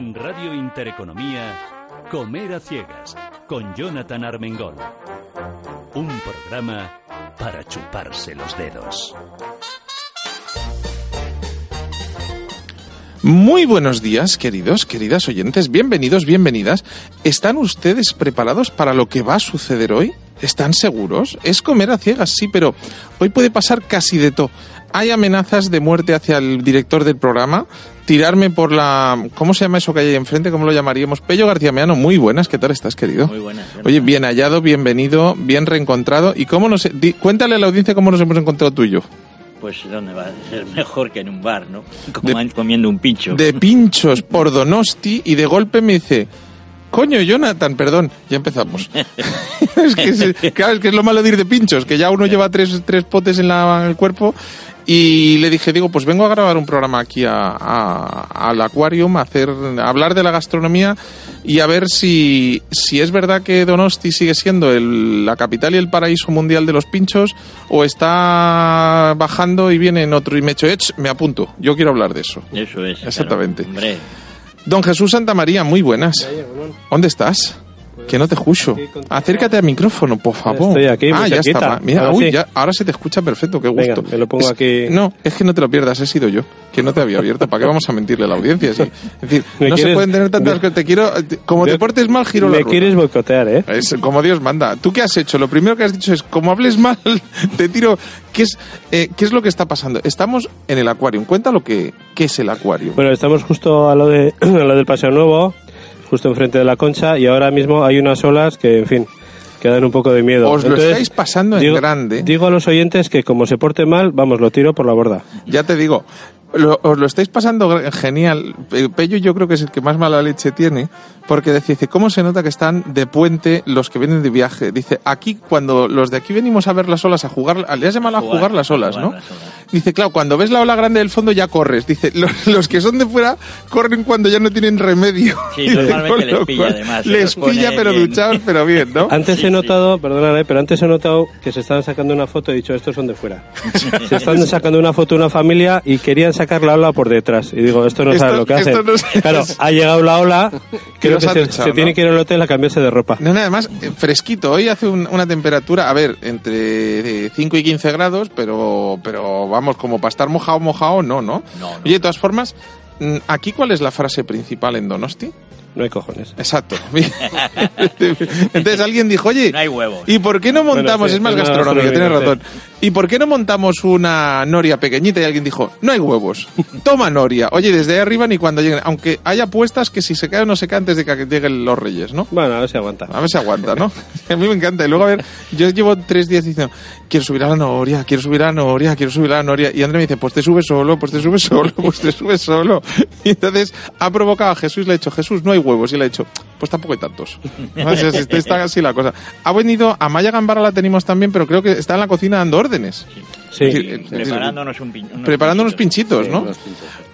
En Radio Intereconomía, Comer a Ciegas, con Jonathan Armengol. Un programa para chuparse los dedos. Muy buenos días, queridos, queridas oyentes, bienvenidos, bienvenidas. ¿Están ustedes preparados para lo que va a suceder hoy? ¿Están seguros? Es comer a ciegas, sí, pero hoy puede pasar casi de todo. Hay amenazas de muerte hacia el director del programa, tirarme por la... ¿Cómo se llama eso que hay ahí enfrente? ¿Cómo lo llamaríamos? Pello García Meano, muy buenas, ¿qué tal estás, querido? Muy buenas. Oye, bien hallado, bienvenido, bien reencontrado. ¿Y cómo nos... di- cuéntale a la audiencia cómo nos hemos encontrado tú y yo. Pues ¿dónde va a ser mejor que en un bar, no? Como De- comiendo un pincho. de pinchos por Donosti y de golpe me dice, coño, Jonathan, perdón, ya empezamos. es que, es- claro, es que es lo malo de ir de pinchos, que ya uno lleva tres, tres potes en, la- en el cuerpo. Y le dije, digo, pues vengo a grabar un programa aquí a- a- al Aquarium, a, hacer, a hablar de la gastronomía y a ver si, si es verdad que Donosti sigue siendo el- la capital y el paraíso mundial de los pinchos o está bajando y viene en otro y me he hecho, "Ech, me apunto, yo quiero hablar de eso. Eso es. claro. Exactamente. Hombre, Don Jesús Santa María, muy buenas. ¿Dónde estás? Que no te escucho. Acércate al micrófono, por favor. Estoy aquí, ah, ya está. Mira, Ahora uy, sí. ya- ahora se te escucha perfecto, qué Venga, gusto. me lo pongo Es- aquí. No, es que no te lo pierdas, he sido yo, que no te había abierto. ¿Para qué vamos a mentirle a la audiencia? Sí. Es decir, ¿Me no se pueden tener tantas que te quiero. Como te portes mal, giro Me quieres boicotear, ¿eh? Es como Dios manda. ¿Tú qué has hecho? Lo primero que has dicho es, como hables mal, te tiro. ¿Qué es, eh, ¿qué es lo que está pasando? Estamos en el acuario. Cuenta lo que qué es el acuario. Bueno, estamos justo a lo, de, a lo del Paseo Nuevo, justo enfrente de la concha, y ahora mismo hay unas olas que, en fin, que dan un poco de miedo. Os lo Entonces, estáis pasando en digo, grande. Digo a los oyentes que como se porte mal, vamos, lo tiro por la borda. Ya te digo, lo- os lo estáis pasando genial. Pe- Pello yo creo que es el que más mala leche tiene, porque dice, dice, ¿cómo se nota que están de puente los que vienen de viaje? Dice, aquí cuando los de aquí venimos a ver las olas, a jugar, le has llamado a Jugar, jugar las olas, jugar ¿no? las olas. Dice, claro, cuando ves la ola grande del fondo ya corres. Dice, los, los que son de fuera corren cuando ya no tienen remedio. Sí, Dice, normalmente les pilla, cual, además, se Les pilla, pero bien. duchados, pero bien, ¿no? Antes Sí, he sí. notado, perdóname, pero antes he notado que se estaban sacando una foto y he dicho, estos son de fuera. se están sacando una foto de una familia y querían sacar la ola por detrás. Y digo, esto no Esto- sabe lo que hacen. no Claro, ha llegado la ola, creo que se, echado, se ¿no? tiene que ir al hotel a cambiarse de ropa. No, nada más, eh, fresquito. Hoy hace un- una temperatura, a ver, entre eh, 5 y 15 grados, pero, pero vamos, como para estar mojado, mojado, no, ¿no? No, no. Oye, de todas formas, mm, ¿aquí cuál es la frase principal en Donosti? No hay cojones. Exacto. Entonces alguien dijo, oye, No hay huevos. ¿y por qué no montamos, Bueno, sí, es más gastronómico, tienes razón, ¿y por qué no montamos una noria pequeñita? Y alguien dijo, no hay huevos, toma noria. Oye, desde ahí arriba ni cuando lleguen, aunque haya apuestas que si se cae o no se cae antes de que lleguen los reyes, ¿no? Bueno, a ver si aguanta. A ver si aguanta, ¿no? A mí me encanta. Y luego, a ver, yo llevo tres días diciendo, quiero subir a la Noria, quiero subir a la Noria, quiero subir a la Noria. Y André me dice, pues te subes solo, pues te subes solo, pues te subes solo. Y entonces ha provocado a Jesús y le ha dicho, Jesús, no hay huevos. Y le ha dicho, pues tampoco hay tantos. Está, así la cosa. Ha venido, a Maya Gambara la tenemos también, pero creo que está en la cocina dando órdenes. Sí. Decir, Preparándonos un pin- unos Preparando unos pinchitos. pinchitos, ¿no?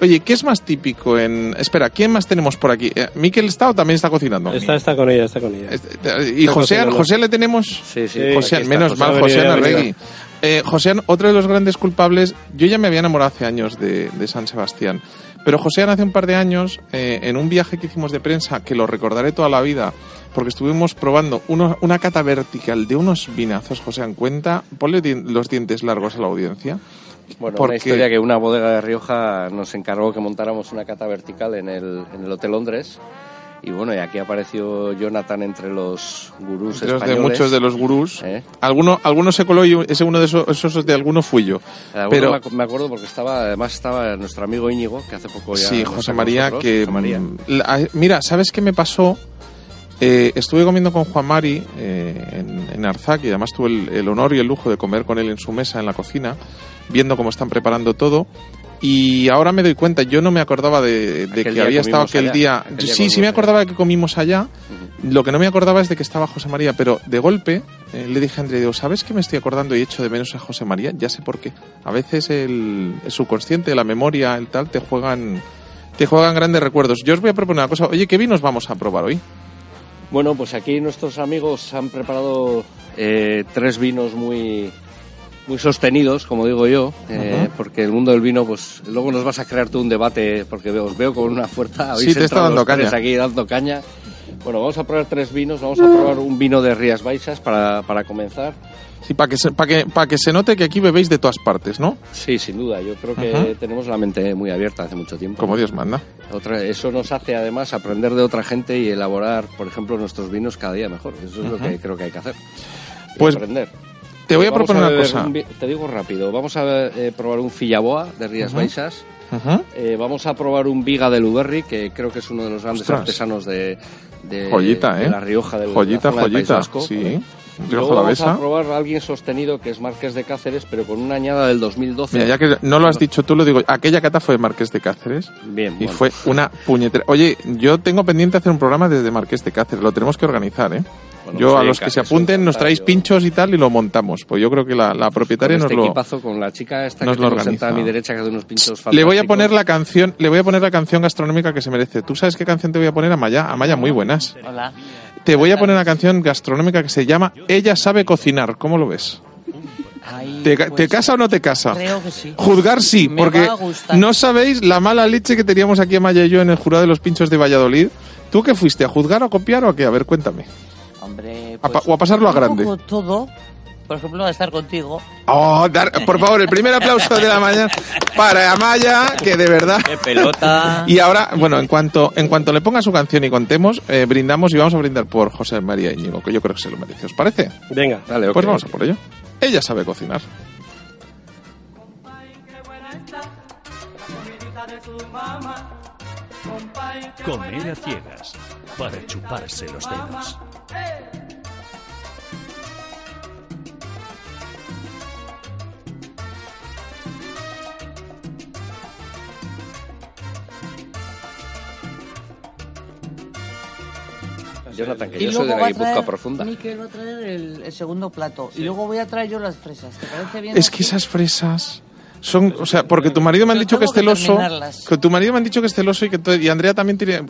Oye, ¿qué es más típico en... Espera, ¿quién más tenemos por aquí? Eh, ¿Miquel está o también está cocinando? Está, está con ella, está con ella. Este, ¿Y Está José, cocinando. José le tenemos? Sí, sí. José, está, menos José. mal, José Arregui. Eh, José, otro de los grandes culpables, yo ya me había enamorado hace años de, de San Sebastián, pero José hace un par de años, eh, en un viaje que hicimos de prensa, que lo recordaré toda la vida, porque estuvimos probando uno- una cata vertical de unos vinazos, José, en cuenta, ponle los dientes largos a la audiencia. Bueno, Porque- una historia que una bodega de Rioja nos encargó que montáramos una cata vertical en el, en el Hotel Londres. Y bueno, y aquí apareció Jonathan entre los gurús Entre los de españoles. muchos de los gurús. ¿Eh? Alguno, alguno se coló y ese uno de esos, esos de alguno fui yo. Alguno Pero- me, ac- me acuerdo porque estaba, además estaba nuestro amigo Íñigo, que hace poco ya. Sí, José María, nosotros, que... José María. mm, la- mira, ¿sabes qué me pasó? Eh, estuve comiendo con Juan Mari eh, en, en Arzac y además tuve el, el honor y el lujo de comer con él en su mesa en la cocina, viendo cómo están preparando todo. Y ahora me doy cuenta, yo no me acordaba de, que había estado aquel allá. día. Aquel día sí, sí me acordaba de que comimos allá. Lo que no me acordaba es de que estaba José María, pero de golpe eh, le dije a André, digo, ¿sabes que me estoy acordando y echo de menos a José María? Ya sé por qué. A veces el, el subconsciente, la memoria, el tal, te juegan, te juegan grandes recuerdos. Yo os voy a proponer una cosa. Oye, ¿qué vinos vamos a probar hoy? Bueno, pues aquí nuestros amigos han preparado eh, tres vinos muy, muy sostenidos, como digo yo, eh, porque el mundo del vino, pues luego nos vas a crear tú un debate, porque os veo con una fuerza. Sí, te está dando caña. aquí dando caña. Bueno, vamos a probar tres vinos. Vamos a probar un vino de Rías Baixas para, para comenzar. Sí, para que, se, para, que, para que se note que aquí bebéis de todas partes, ¿no? Sí, sin duda. Yo creo que tenemos la mente muy abierta hace mucho tiempo. Como Dios manda. Otra, eso nos hace además aprender de otra gente y elaborar, por ejemplo, nuestros vinos cada día mejor. Eso es lo que creo que hay que hacer. Pues aprender. Te voy a Vamos proponer una beber cosa. un te digo rápido. Vamos a eh, probar un Fillaboa de Rías Baixas. Ujú. Eh, vamos a probar un Viga de Luberri, que creo que es uno de los grandes Ostras. artesanos de, de- Joyita, de ¿eh? la Rioja del Joyita, de la joyita. Vasco. Sí. Y luego vamos a probar a alguien sostenido que es Marqués de Cáceres, pero con una añada del 2012. Mira, ya que no lo has dicho tú, lo digo. Aquella cata fue de Marqués de Cáceres Bien, y bueno. fue una puñetera. Oye, yo tengo pendiente hacer un programa desde Marqués de Cáceres. Lo tenemos que organizar, ¿eh? Bueno, yo pues, a los que se apunten nos traéis pinchos y tal y lo montamos. Pues yo creo que la, la con propietaria este nos lo. equipazo, con la chica esta nos que lo sentada a mi derecha que hace unos pinchos Le voy a poner la canción, le voy a poner la canción gastronómica que se merece. ¿Tú sabes qué canción te voy a poner? Amaya, Amaya, muy buenas. Hola. Te voy a poner una canción gastronómica que se llama Ella sabe cocinar. ¿Cómo lo ves? Ay, ¿Te, ca- pues, te casa o no te casa? Creo que sí. Juzgar sí, Me porque no sabéis la mala leche que teníamos aquí Amaya y yo en el jurado de los pinchos de Valladolid. ¿Tú qué fuiste? ¿A juzgar o a copiar o a qué? A ver, cuéntame. Hombre, A pa- pues, o a pasarlo a grande. todo. Por ejemplo, a estar contigo. Oh, dar- por favor, el primer aplauso de la mañana para Amaya, que de verdad. ¡Qué pelota! Y ahora, bueno, en cuanto, en cuanto le ponga su canción y contemos, eh, brindamos y vamos a brindar por José María Íñigo, que yo creo que se lo merece. ¿Os parece? Venga. Dale. Pues vamos a por ello. Ella sabe cocinar. Comer a ciegas para chuparse los dedos. Jonathan, que Y yo soy de luego la va a guipuzcoa traer, profunda. Miquel va a traer el, el segundo plato. Y luego voy a traer yo las fresas. ¿Te parece bien? Es así? que esas fresas son, o sea, porque tu marido me han dicho que es celoso, que tu marido me han dicho que es celoso y que y Andrea también tiene,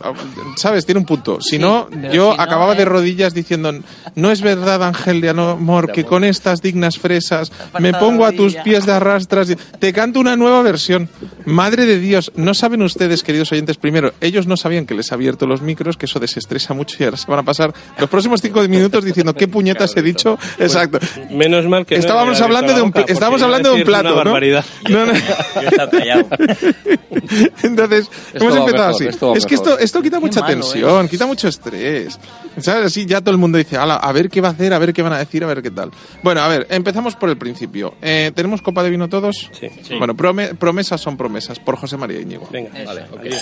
sabes, tiene un punto. Si Sí, no, yo si no, acababa de eh. rodillas diciendo, no es verdad, Ángel de amor, que con estas dignas fresas me pongo a tus pies de arrastras. y- Te canto una nueva versión. Madre de Dios, no saben ustedes, queridos oyentes, primero, ellos no sabían que les ha abierto los micros, que eso desestresa mucho y ahora se van a pasar los próximos cinco minutos diciendo qué puñetas he dicho. Exacto. Menos mal que Estábamos hablando de un, estábamos hablando de un plato, una ¿no? barbaridad. No, no. Yo estaba callado. Entonces, hemos empezado mejor, así. es que mejor. esto, esto quita Qué mucha tensión, quita mucho estrés. ¿Sabes? Así ya todo el mundo dice, "Ala, a ver qué va a hacer, a ver qué van a decir, a ver qué tal. Bueno, a ver, empezamos por el principio. Eh, ¿Tenemos copa de vino todos? Sí. Bueno, prome- promesas son promesas, por José María Íñigo. Venga, Eso. vale. ok.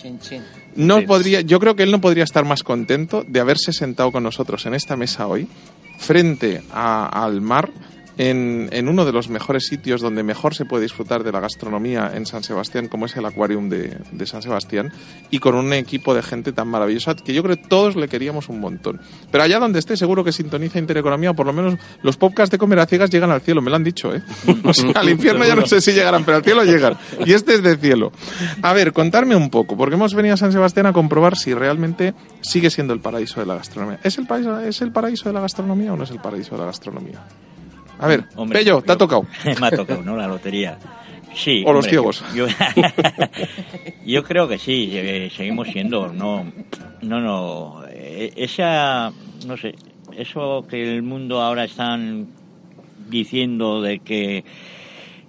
Chin, chin. No Sí. podría, yo creo que él no podría estar más contento de haberse sentado con nosotros en esta mesa hoy, frente a- al mar, en, uno de los mejores sitios donde mejor se puede disfrutar de la gastronomía en San Sebastián, como es el Aquarium de, San Sebastián, y con un equipo de gente tan maravillosa que yo creo que todos le queríamos un montón. Pero allá donde esté, seguro que sintoniza Intereconomía, o por lo menos los podcasts de Comer a Ciegas llegan al cielo, me lo han dicho, ¿eh? O sea, al infierno ya no sé si llegarán, pero al cielo llegan. Y este es de cielo. A ver, contarme un poco, porque hemos venido a San Sebastián a comprobar si realmente sigue siendo el paraíso de la gastronomía. ¿Es el, país, ¿Es el paraíso de la gastronomía o no es el paraíso de la gastronomía? A ver, Hombre, Pello, te ha tocado. Me ha tocado, ¿no? La lotería. Sí. O los ciegos. Yo, yo creo que sí, eh, seguimos siendo, no, no, no, eh, esa, no sé, eso que el mundo ahora están diciendo de que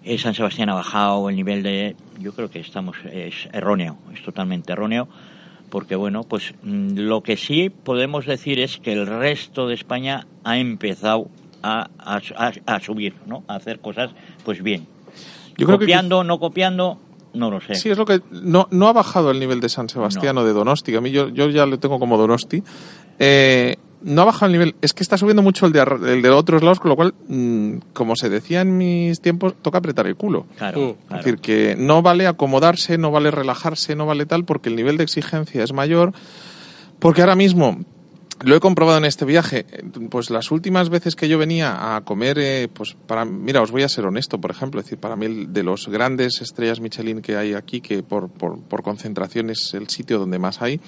eh, San Sebastián ha bajado el nivel de, yo creo que estamos, es erróneo, es totalmente erróneo, porque bueno, pues mm, lo que sí podemos decir es que el resto de España ha empezado a, a, a- a subir, ¿no? A hacer cosas, pues bien. Yo creo que copiando, no copiando, no lo sé. Sí, es lo que. No, no ha bajado el nivel de San Sebastián No. o de Donosti. A mí yo, yo ya lo tengo como Donosti. Eh, no ha bajado el nivel. Es que está subiendo mucho el de, el de otros lados, con lo cual, mm, como se decía en mis tiempos, toca apretar el culo. Claro, Mm. claro. Es decir, que no vale acomodarse, no vale relajarse, no vale tal, porque el nivel de exigencia es mayor. Porque ahora mismo, lo he comprobado en este viaje, pues las últimas veces que yo venía a comer, eh, pues para, mira, os voy a ser honesto, por ejemplo, es decir, para mí de los grandes estrellas Michelin que hay aquí, que por, por, por concentración es el sitio donde más hay,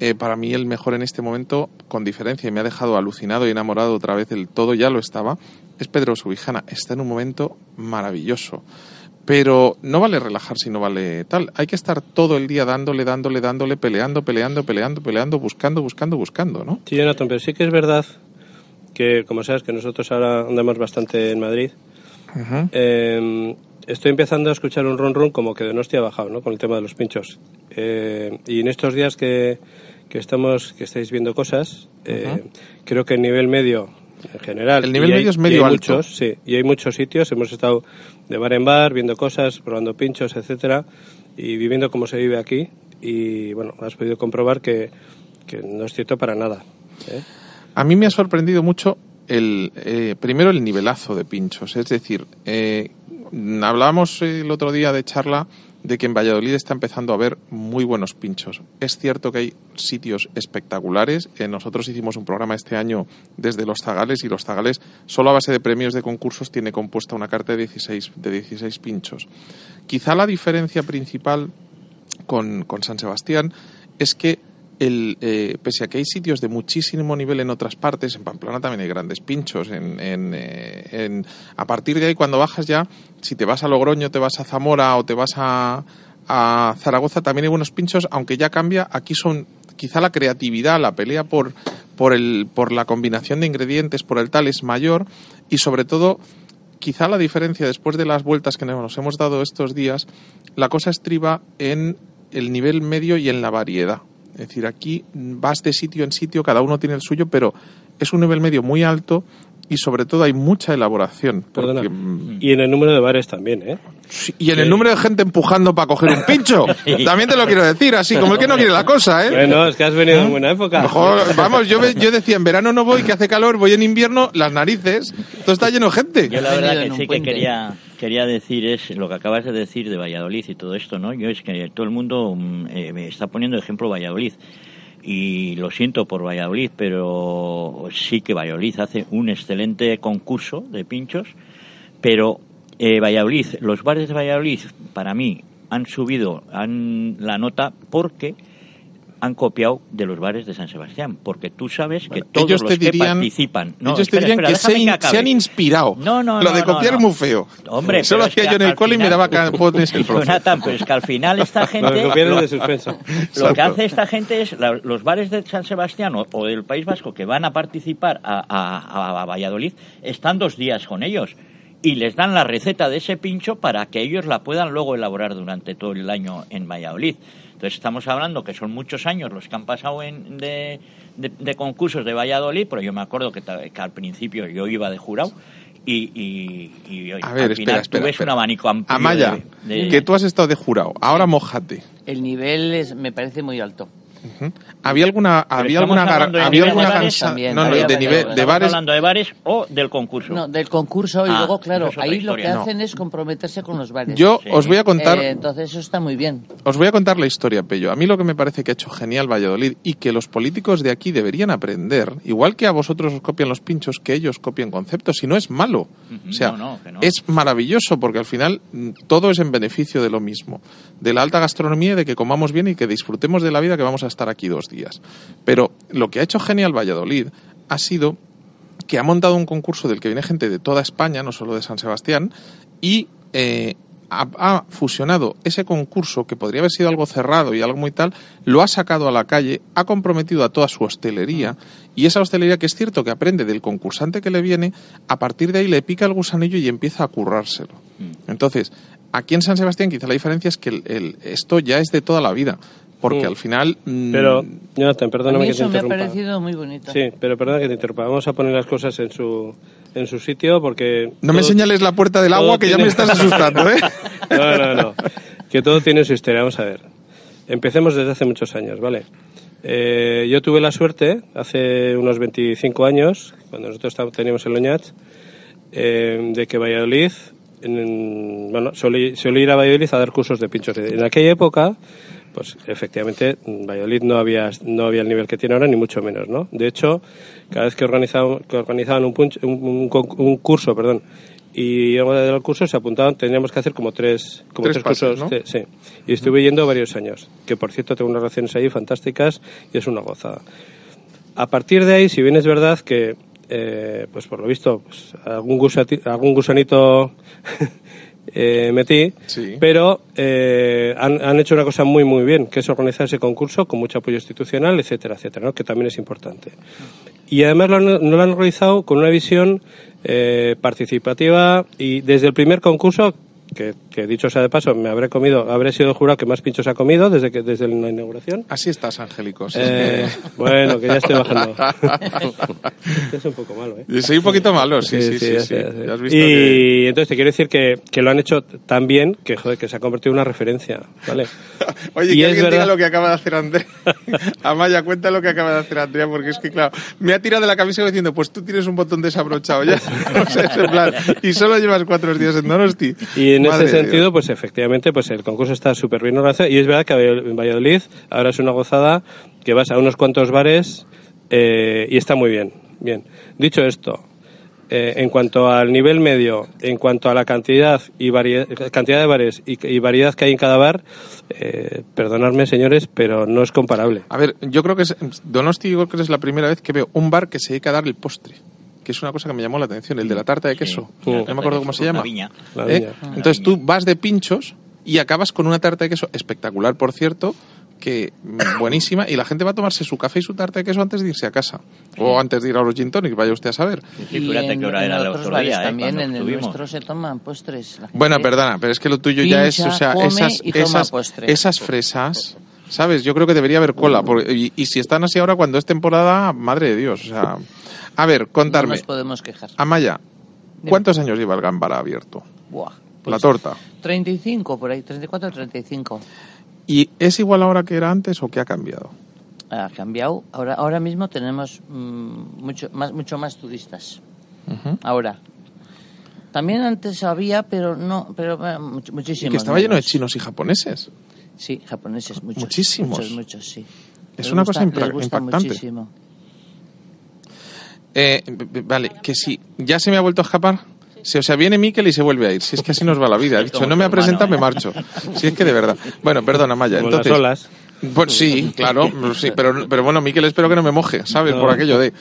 eh, para mí el mejor en este momento, con diferencia, y me ha dejado alucinado y enamorado otra vez del todo, ya lo estaba, es Pedro Subijana. Está en un momento maravilloso. Pero no vale relajarse y no vale tal. Hay que estar todo el día dándole, dándole, dándole, peleando, peleando, peleando, peleando, buscando, buscando, buscando, ¿no? Sí, Jonathan, pero sí que es verdad que, como sabes, que nosotros ahora andamos bastante en Madrid. Eh, estoy empezando a escuchar un ron ron como que Donostia ha bajado, ¿no? Con el tema de los pinchos. Eh, y en estos días que, que estamos, que estáis viendo cosas, eh, creo que el nivel medio en general. El nivel hay- medio es medio alto. Muchos, sí, y hay muchos sitios. Hemos estado de bar en bar, viendo cosas, probando pinchos, etcétera, y viviendo como se vive aquí. Y bueno, has podido comprobar que, que no es cierto para nada. ¿eh? A mí me ha sorprendido mucho el eh, primero el nivelazo de pinchos. Es decir, eh, hablábamos el otro día de charla de que en Valladolid está empezando a haber muy buenos pinchos. Es cierto que hay sitios espectaculares. Eh, nosotros hicimos un programa este año desde Los Zagales y Los Zagales, solo a base de premios de concursos, tiene compuesta una carta de 16, de 16 pinchos. Quizá la diferencia principal con, con San Sebastián es que el, eh, pese a que hay sitios de muchísimo nivel en otras partes, en Pamplona también hay grandes pinchos. En, eh, en- a partir de ahí, cuando bajas ya, si te vas a Logroño, te vas a Zamora o te vas a, a Zaragoza, también hay buenos pinchos, aunque ya cambia. Aquí son quizá la creatividad, la pelea por, por, el, por la combinación de ingredientes, por el tal, es mayor y sobre todo quizá la diferencia después de las vueltas que nos hemos dado estos días, la cosa estriba en el nivel medio y en la variedad. Es decir, aquí vas de sitio en sitio, cada uno tiene el suyo, pero es un nivel medio muy alto y sobre todo hay mucha elaboración. Perdona. porque, Y en el número de bares también, ¿eh? sí, y en el número de gente empujando para coger un pincho. También te lo quiero decir, así como el que no quiere la cosa, ¿eh? Bueno, es que has venido en buena época. Mejor, vamos, yo, ve- yo decía, en verano no voy, que hace calor, voy en invierno, las narices, todo está lleno de gente. Yo la verdad que sí que quería, quería decir es lo que acabas de decir de Valladolid y todo esto, ¿no? Yo es que todo el mundo mm, eh, me está poniendo ejemplo Valladolid. Y lo siento por Valladolid, pero sí que Valladolid hace un excelente concurso de pinchos. Pero eh, Valladolid, los bares de Valladolid, para mí, han subido han, la nota porque han copiado de los bares de San Sebastián, porque tú sabes que todos ellos los te que dirían- participan, no, ellos te dirían espera, que se, han inspirado. No, no, Lo de copiar es muy feo. Hombre, Solo hacía que yo en el cole y me daba el profe. Jonathan, pero es que al final esta que gente, lo, de suspenso. lo que hace esta gente es la- los bares de San Sebastián o, o del País Vasco que van a participar a, a- a Valladolid están dos días con ellos y les dan la receta de ese pincho para que ellos la puedan luego elaborar durante todo el año en Valladolid. Entonces estamos hablando que son muchos años los que han pasado en, de, de- de concursos de Valladolid, pero yo me acuerdo que, al principio yo iba de jurado y, y, y A al ver, final espera, tú espera. ves espera. un abanico amplio Amaya, de- de- que tú has estado de jurado, ahora mojate. El nivel es, me parece muy alto. ¿Había alguna, había alguna, gar- hablando de había alguna de bares gansa- también, No, no, había de, varios. nivel, de ¿Estamos bares. hablando de bares o del concurso? No, del concurso y Ah, luego, claro, ahí lo que hacen es comprometerse con los bares. Yo Sí. os voy a contar, Eh, entonces eso está muy bien. os voy a contar la historia, Pello. A mí lo que me parece que ha hecho genial Valladolid y que los políticos de aquí deberían aprender, igual que a vosotros os copian los pinchos, que ellos copien conceptos, si no es malo. Ujú, O sea, no, no, que no. es maravilloso porque al final mm, todo es en beneficio de lo mismo, de la alta gastronomía y de que comamos bien y que disfrutemos de la vida que vamos a estar aquí dos días. Pero lo que ha hecho genial Valladolid ha sido que ha montado un concurso del que viene gente de toda España, no solo de San Sebastián, y eh, ha, ha fusionado ese concurso, que podría haber sido algo cerrado y algo muy tal, lo ha sacado a la calle, ha comprometido a toda su hostelería, y esa hostelería que es cierto que aprende del concursante que le viene, a partir de ahí le pica el gusanillo y empieza a currárselo. Entonces, aquí en San Sebastián quizá la diferencia es que el- el- esto ya es de toda la vida, porque Mm. al final... mm, Pero, Jonathan, A perdóname mí que te eso me ha interrumpa. parecido muy bonito. Sí, pero perdona que te interrumpa. Vamos a poner las cosas en su, en su sitio porque... no me todo- señales la puerta del agua que ya tiene- me estás asustando, ¿eh? No, no, no. Que todo tiene su historia. Vamos a ver. Empecemos desde hace muchos años, ¿vale? Eh, yo tuve la suerte, hace unos 25 años, cuando nosotros teníamos el Oñat, eh, de que Valladolid, en- bueno, solí, solí ir a Valladolid a dar cursos de pinchos. En aquella época, pues efectivamente, Valladolid no había, no había el nivel que tiene ahora, ni mucho menos, ¿no? De hecho, cada vez que organizaban, que organizaban un, punch- un, un un curso, perdón, y luego del curso se apuntaban, teníamos que hacer como tres, como Tres tres, pases, cursos. sí. Y estuve yendo varios años, que por cierto tengo unas relaciones ahí fantásticas y es una gozada. A partir de ahí, si bien es verdad que, eh, pues por lo visto, pues, algún, gusati- algún gusanito eh, metí, Sí. pero eh, han, han hecho una cosa muy muy bien, que es organizar ese concurso con mucho apoyo institucional, etcétera, etcétera, ¿no? que también es importante. Y además lo han, lo han organizado con una visión eh, participativa y desde el primer concurso, que, que dicho sea de paso, me habré comido, habré sido el jurado que más pinchos ha comido desde que desde la inauguración. Así estás, Angélico. sí, Eh, bueno, que ya estoy bajando. Este es un poco malo, ¿eh? Soy un poquito malo, sí, sí, sí. sí. sé. Ya has visto y que- entonces te quiero decir que, que lo han hecho tan bien que, joder, que se ha convertido en una referencia, ¿vale? Oye, Y que alguien diga verdad- lo que acaba de hacer Andrea. Amaya, cuenta lo que acaba de hacer Andrea, porque es que, claro, me ha tirado de la camisa diciendo, pues tú tienes un botón desabrochado ya. O sea, es en plan, y solo llevas cuatro días en Donosti. Y en Madre ese sentido, Dios. pues efectivamente, pues el concurso está súper bien organizado. Y es verdad que en Valladolid ahora es una gozada que vas a unos cuantos bares eh, y está muy bien. Bien. Dicho esto, eh, en cuanto al nivel medio, en cuanto a la cantidad y variedad, cantidad de bares y, y variedad que hay en cada bar, eh, perdonadme señores, pero no es comparable. A ver, yo creo que es, Donosti yo creo que es la primera vez que veo un bar que se dedica a dar el postre. Que es una cosa que me llamó la atención, el de la tarta de queso. Sí, la no me acuerdo cómo se llama. la viña. La ¿Eh? Entonces La tú vas de pinchos y acabas con una tarta de queso espectacular, por cierto, que mm, buenísima, y la gente va a tomarse su café y su tarta de queso antes de irse a casa. O antes de ir a los gin tonic, vaya usted a saber. Y fíjate en, qué hora en era el otros otro bares día, ¿eh? también, en el nuestro se toman postres. La Bueno, perdona, pero es que lo tuyo ya es, o sea, esas, esas, esas fresas, ¿sabes? Yo creo que debería haber cola. porque- y, y si están así ahora cuando es temporada, madre de Dios, o sea... A ver, No contarme. nos podemos quejar. Amaya, ¿cuántos años lleva el Gambara abierto? Buah, La pues torta. 35 por ahí, 34 35. ¿Y es igual ahora que era antes o qué ha cambiado? Ha cambiado. Ahora, ahora mismo tenemos mm, mucho, más, mucho más turistas. Ujú. Ahora. También antes había, pero no, pero eh, much- Y muchísimos. que estaba lleno de menos. chinos y japoneses. Sí, japoneses, muchos. Muchísimos. Muchos, muchos, sí. Es Les una gusta- cosa impactante. muchísimo. Eh, vale, que si ya se me ha vuelto a escapar. Si, o sea, viene Miquel y se vuelve a ir. Si es que así nos va la vida. Ha dicho, no me ha presentado, me marcho. Si es que de verdad. Bueno, perdona, Maya. Entonces, las olas. Pues sí, claro, sí, pero, pero bueno, Miquel, espero que no me moje, ¿sabes? No. Por aquello de...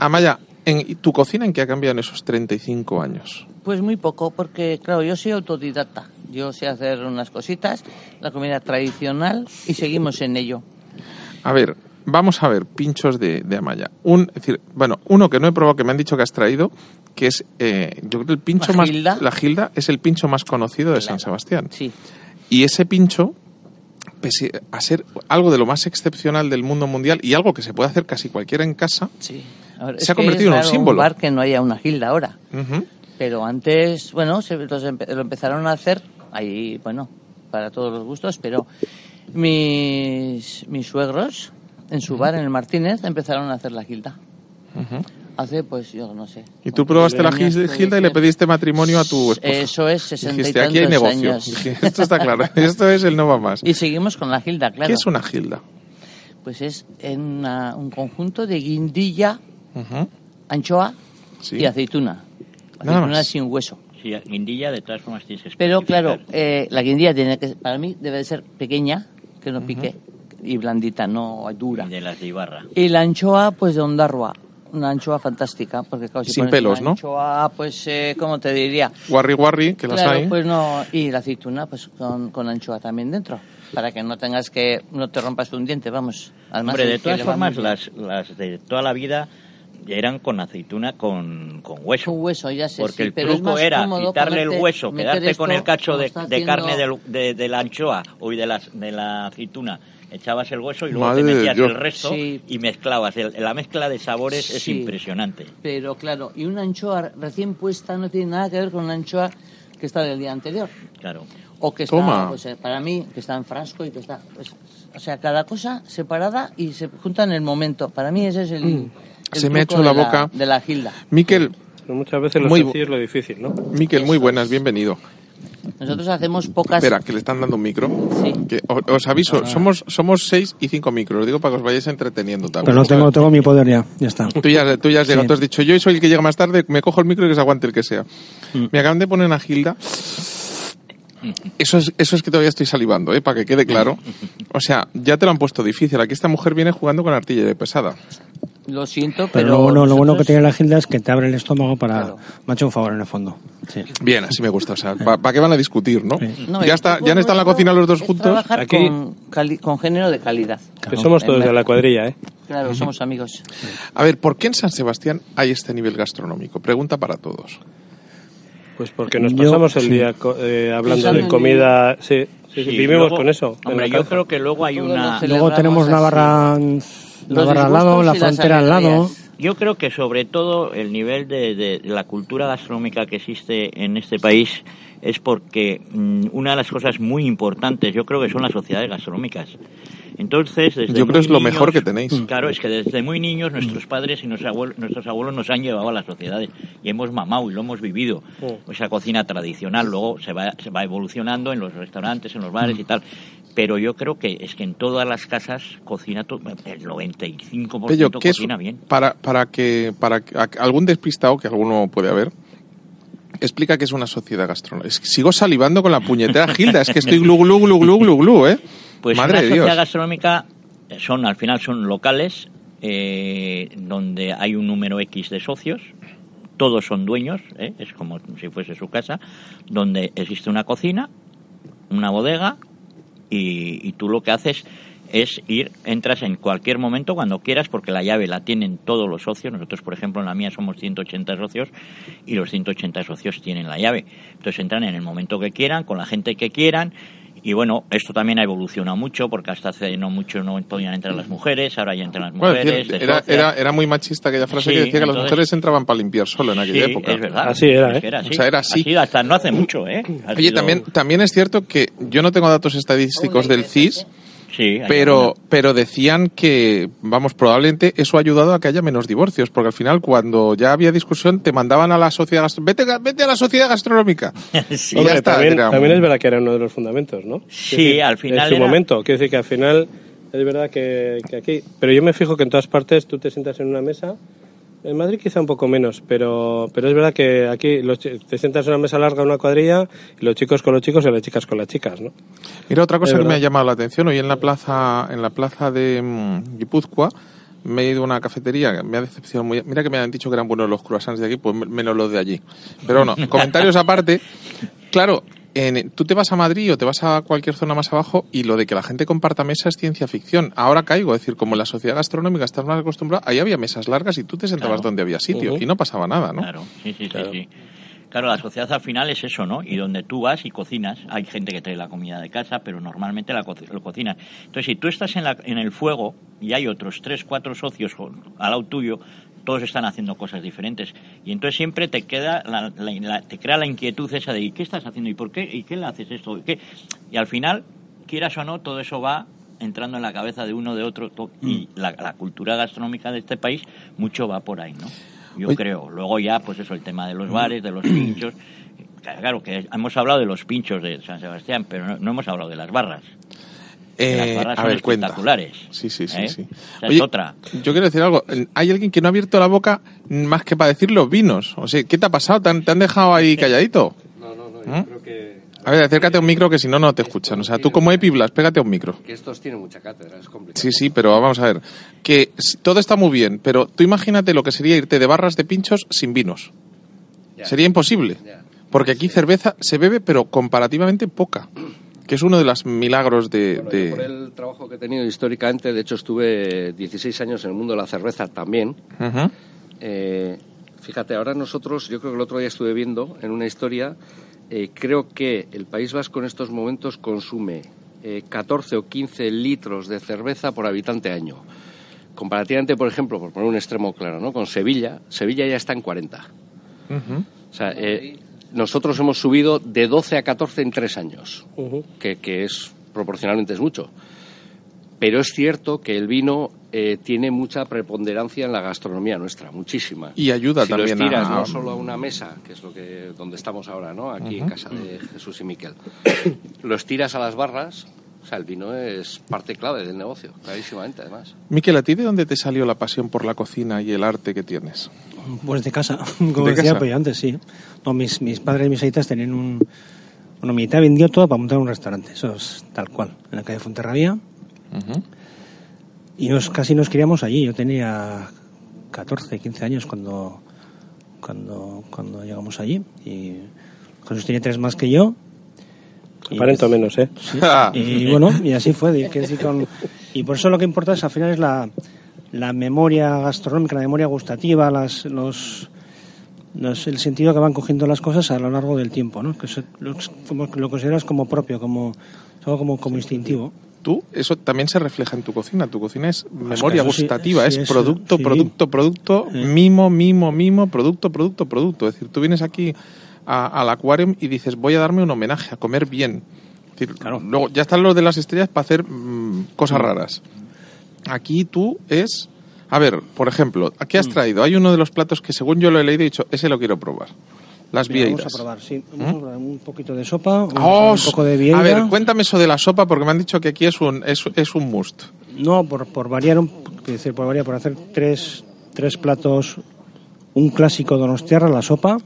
Amaya, ¿en tu cocina en qué ha cambiado en esos 35 años? Pues muy poco, porque claro, yo soy autodidacta. Yo sé hacer unas cositas, la comida tradicional, y seguimos en ello. A ver, vamos a ver, pinchos de, de Amaya. Un, es decir, bueno, uno que no he probado, que me han dicho que has traído, que es, eh, yo creo que el pincho ¿La más... Gilda? La Gilda es el pincho más conocido de San. Sebastián. Sí. Y ese pincho, pese a ser algo de lo más excepcional del mundo mundial y algo que se puede hacer casi cualquiera en casa, Sí. Ahora, Se ha convertido en un símbolo. que no haya una gilda ahora. Pero antes, bueno, se, los empe- lo empezaron a hacer, ahí, bueno, para todos los gustos, pero mis, mis suegros, en su bar, en el Martínez, empezaron a hacer la gilda. Hace, pues, yo no sé. y tú probaste la Gilda y le pediste matrimonio a tu esposa. Eso es, sesenta y Dijiste, aquí hay negocio. años. Dije, esto está claro, esto es el no va más. Y seguimos con la gilda, claro. ¿Qué es una Gilda? Pues es en una- un conjunto de guindilla, anchoa Sí. y aceituna. Nada Aceituna más. sin hueso. Sí, guindilla de todas formas tienes que Pero claro, eh, la guindilla tiene que, para mí debe de ser pequeña, que no pique, y blandita, no dura. de las de Ibarra. Y la anchoa, pues de Ondarroa. Una anchoa fantástica, porque claro, si Sin pones pelos, una ¿no? anchoa, pues, eh, ¿cómo te diría? Guarri guarri, que las claro, hay. pues no. Y la aceituna, pues con, con anchoa también dentro. Para que no tengas que, no te rompas un diente, vamos. Además, Hombre, de todas formas, las de toda la vida eran con aceituna con, con hueso. Con hueso, ya sé, Porque sí, el pero es truco era quitarle el hueso, quedarte con esto el cacho de, de carne del- de, de la anchoa o de la, de la aceituna. Echabas el hueso y luego Madre te metías Dios. el resto Sí. y mezclabas. El- la mezcla de sabores es Sí. impresionante. Pero claro, y una anchoa recién puesta no tiene nada que ver con una anchoa que está del día anterior. Claro. O que está, Toma. pues, eh, para mí, que está en frasco y que está... pues, o sea, cada cosa separada y se junta en el momento. Para mí ese es el... el Mm. Se me ha hecho la de boca. De la gilda. Miquel, Pero muchas veces lo Muy es lo difícil, ¿no? Miquel, muy buenas, bienvenido. Nosotros hacemos pocas... Espera, que le están dando un micro. Sí. Que, o- os aviso, somos, somos seis y cinco micros. Os digo para que os vayáis entreteniendo también. Pero no tengo, tengo mi poder ya. Ya está. Tú ya, tú ya has llegado, Sí. tú has dicho, yo soy el que llega más tarde, me cojo el micro y que se aguante el que sea. Mm. Me acaban de poner una gilda. Eso es, eso es que todavía estoy salivando, ¿eh? para que quede claro. O sea, ya te lo han puesto difícil. Aquí esta mujer viene jugando con artillería pesada. Lo siento, Pero, pero... lo, bueno, lo bueno que nosotros- tiene la gilda es que te abre el estómago para... Claro. Me ha hecho un favor en el fondo. Sí. Bien, así me gusta. O sea, ¿para qué van a discutir, no? No, ya está, ya han estado en la cocina los dos juntos. trabajar Aquí- con, cali- con género de calidad. Que somos todos de la cuadrilla, ¿eh? Claro, somos amigos. A ver, ¿por qué en San Sebastián hay este nivel gastronómico? Pregunta para todos. Pues porque nos Yo- pasamos el sí. día co- eh, hablando de comida. Sí, sí, sí, Sí, vivimos luego- con eso. Hombre, yo creo que luego hay una... Luego tenemos. Navarra, Navarra al lado, la frontera al lado. Yo creo que sobre todo el nivel de, de la cultura gastronómica que existe en este país es porque mm, una de las cosas muy importantes yo creo que son las sociedades gastronómicas. Entonces, desde Yo creo muy es lo niños- mejor que tenéis. Claro, es que desde muy niños nuestros padres y nuestros abuelos, nuestros abuelos nos han llevado a las sociedades y hemos mamado y lo hemos vivido. Esa cocina tradicional luego se va, se va evolucionando en los restaurantes, en los bares y tal. Pero yo creo que es que en todas las casas cocina to- el 95% Pello, ¿qué es cocina bien. para, para que para que- a- algún despistado que alguno puede haber explica que es una sociedad gastronómica. Que sigo salivando con la puñetera Gilda, es que estoy glu glu glu glu glu glu, ¿eh? Pues Madre una de sociedad Dios. gastronómica eh, son al final son locales eh, donde hay un número X de socios, todos son dueños, ¿eh? es como si fuese su casa, donde existe una cocina, una bodega y, y tú lo que haces es ir, entras en cualquier momento cuando quieras porque la llave la tienen todos los socios. Nosotros, por ejemplo, en la mía somos 180 socios y los 180 socios tienen la llave. Entonces entran en el momento que quieran, con la gente que quieran. Y bueno, esto también ha evolucionado mucho porque hasta hace no mucho no podían entrar las mujeres, ahora ya entran las Bueno, mujeres. decir, era, era, era muy machista aquella frase Sí, que decía que las mujeres entraban para limpiar solo en aquella Sí, época. es verdad. Así era, ¿eh? era así. O sea, era así. hasta no hace mucho, ¿eh? Ha Oye, sido- también, también es cierto que yo no tengo datos estadísticos del CIS, Sí, pero, pero decían que, vamos, probablemente eso ha ayudado a que haya menos divorcios, porque al final cuando ya había discusión te mandaban a la sociedad gastronómica, vete, vete a la sociedad gastronómica. Sí. Y ya está, también, era también es verdad que era uno de los fundamentos, ¿no? Sí, decir, al final En su era- momento, quiero decir que al final es verdad que, que aquí. Pero yo me fijo que en todas partes tú te sientas en una mesa. En Madrid quizá un poco menos, pero, pero es verdad que aquí los te sientas en una mesa larga, una cuadrilla, y los chicos con los chicos y las chicas con las chicas, ¿no? Mira, otra cosa Es que me ha llamado la atención, hoy en la plaza, en la plaza de mm, Guipúzcoa, me he ido a una cafetería, me ha decepcionado muy... Mira que me han dicho que eran buenos los croissants de aquí, pues menos los de allí. Pero no, comentarios aparte, claro, en- tú te vas a Madrid o te vas a cualquier zona más abajo y lo de que la gente comparta mesa es ciencia ficción. Ahora caigo, es decir, como en la sociedad gastronómica estás más acostumbrado, ahí había mesas largas y tú te sentabas Claro. donde había sitio y no pasaba nada, ¿no? Claro, sí, sí, Claro. sí, sí. Claro, la sociedad al final es eso, ¿no? Y donde tú vas y cocinas, hay gente que trae la comida de casa, pero normalmente la co- lo cocinas. Entonces, si tú estás en, la, en el fuego y hay otros tres, cuatro socios al lado tuyo, todos están haciendo cosas diferentes. Y entonces siempre te queda la, la- la- te crea la inquietud esa de ¿y qué estás haciendo? ¿Y por qué? ¿Y qué le haces esto? ¿Y, qué? y al final, quieras o no, todo eso va entrando en la cabeza de uno de otro y la, la cultura gastronómica de este país mucho va por ahí, ¿no? Yo Oye. creo. Luego ya, pues eso, el tema de los bares, de los pinchos. Claro que hemos hablado de los pinchos de San Sebastián, pero no, no hemos hablado de las barras. Las Eh, barras a son ver, cuenta. espectaculares. Sí, sí, sí, ¿eh? sí. O sea, Oye, es otra. Yo quiero decir algo. Hay alguien que no ha abierto la boca más que para decir los vinos. O sea, ¿qué te ha pasado? ¿Te han, te han dejado ahí calladito? No, no, no, ¿Mm? yo creo que, A ver, acércate a un micro que si no, no te escuchan. O sea, tú como Epiblas, pégate a un micro. que estos tienen mucha cátedra, es complicado. Sí, sí, pero vamos a ver. Que todo está muy bien, pero tú imagínate lo que sería irte de barras de pinchos sin vinos. Ya. Sería imposible. Ya. Porque aquí cerveza se bebe, pero comparativamente poca. Que es uno de los milagros de... Bueno, de- yo por el trabajo que he tenido históricamente, de hecho estuve 16 años en el mundo de la cerveza también. Eh, fíjate, ahora nosotros, yo creo que el otro día estuve viendo en una historia, eh, creo que el País Vasco en estos momentos consume eh, 14 o 15 litros de cerveza por habitante año. Comparativamente, por ejemplo, por poner un extremo claro, ¿no? con Sevilla, Sevilla ya está en 40. Ujú. O sea, eh, nosotros hemos subido de 12 a 14 en tres años, que, que es proporcionalmente es mucho. Pero es cierto que el vino eh, tiene mucha preponderancia en la gastronomía nuestra, muchísima. Y ayuda si también los tiras a- no solo a una mesa, que es lo que donde estamos ahora, ¿no? Aquí en casa de Jesús y Miquel. los tiras a las barras, o sea, el vino es parte clave del negocio, clarísimamente, además. Miquel, ¿a ti de dónde te salió la pasión por la cocina y el arte que tienes? Pues de casa, como ¿De decía casa? pues yo antes, sí. No, mis, mis padres y mis aitas tenían un... Bueno, mi aita vendió todo para montar un restaurante, eso es tal cual, en la calle Fonterrabía. Y nos, casi nos criamos allí. Yo tenía 14, 15 años cuando, cuando, cuando llegamos allí. Y Jesús tenía tres más que yo. Y- Aparento menos, ¿eh? Sí. Y bueno, y así fue. Y, quiero decir, con- y por eso lo que importa es al final es la, la memoria gastronómica, la memoria gustativa, las, los, los- el sentido que van cogiendo las cosas a lo largo del tiempo, ¿no? Que se- lo, como, lo consideras como propio, como como, como instintivo. Tú, eso también se refleja en tu cocina. Tu cocina es memoria que eso sí, gustativa, sí, es eso, producto, sí. producto, producto, Sí. mimo, mimo, mimo, producto, producto, producto. Es decir, tú vienes aquí a- al acuario y dices, voy a darme un homenaje, a comer bien. Es decir, Luego ya están los de las estrellas para hacer mm, cosas raras. Aquí tú es... A ver, por ejemplo, Mm. ¿qué has traído? Hay uno de los platos que según yo lo he leído he dicho, ese lo quiero probar. Las vieiras. vamos a probar, sí. Vamos a probar un poquito de sopa, Oh, un poco de vieira. a ver, cuéntame eso de la sopa porque me han dicho que aquí es un, es, es un must. No, por, por variar, decir, por variar, por hacer tres, tres platos, un clásico donostiarra, la sopa,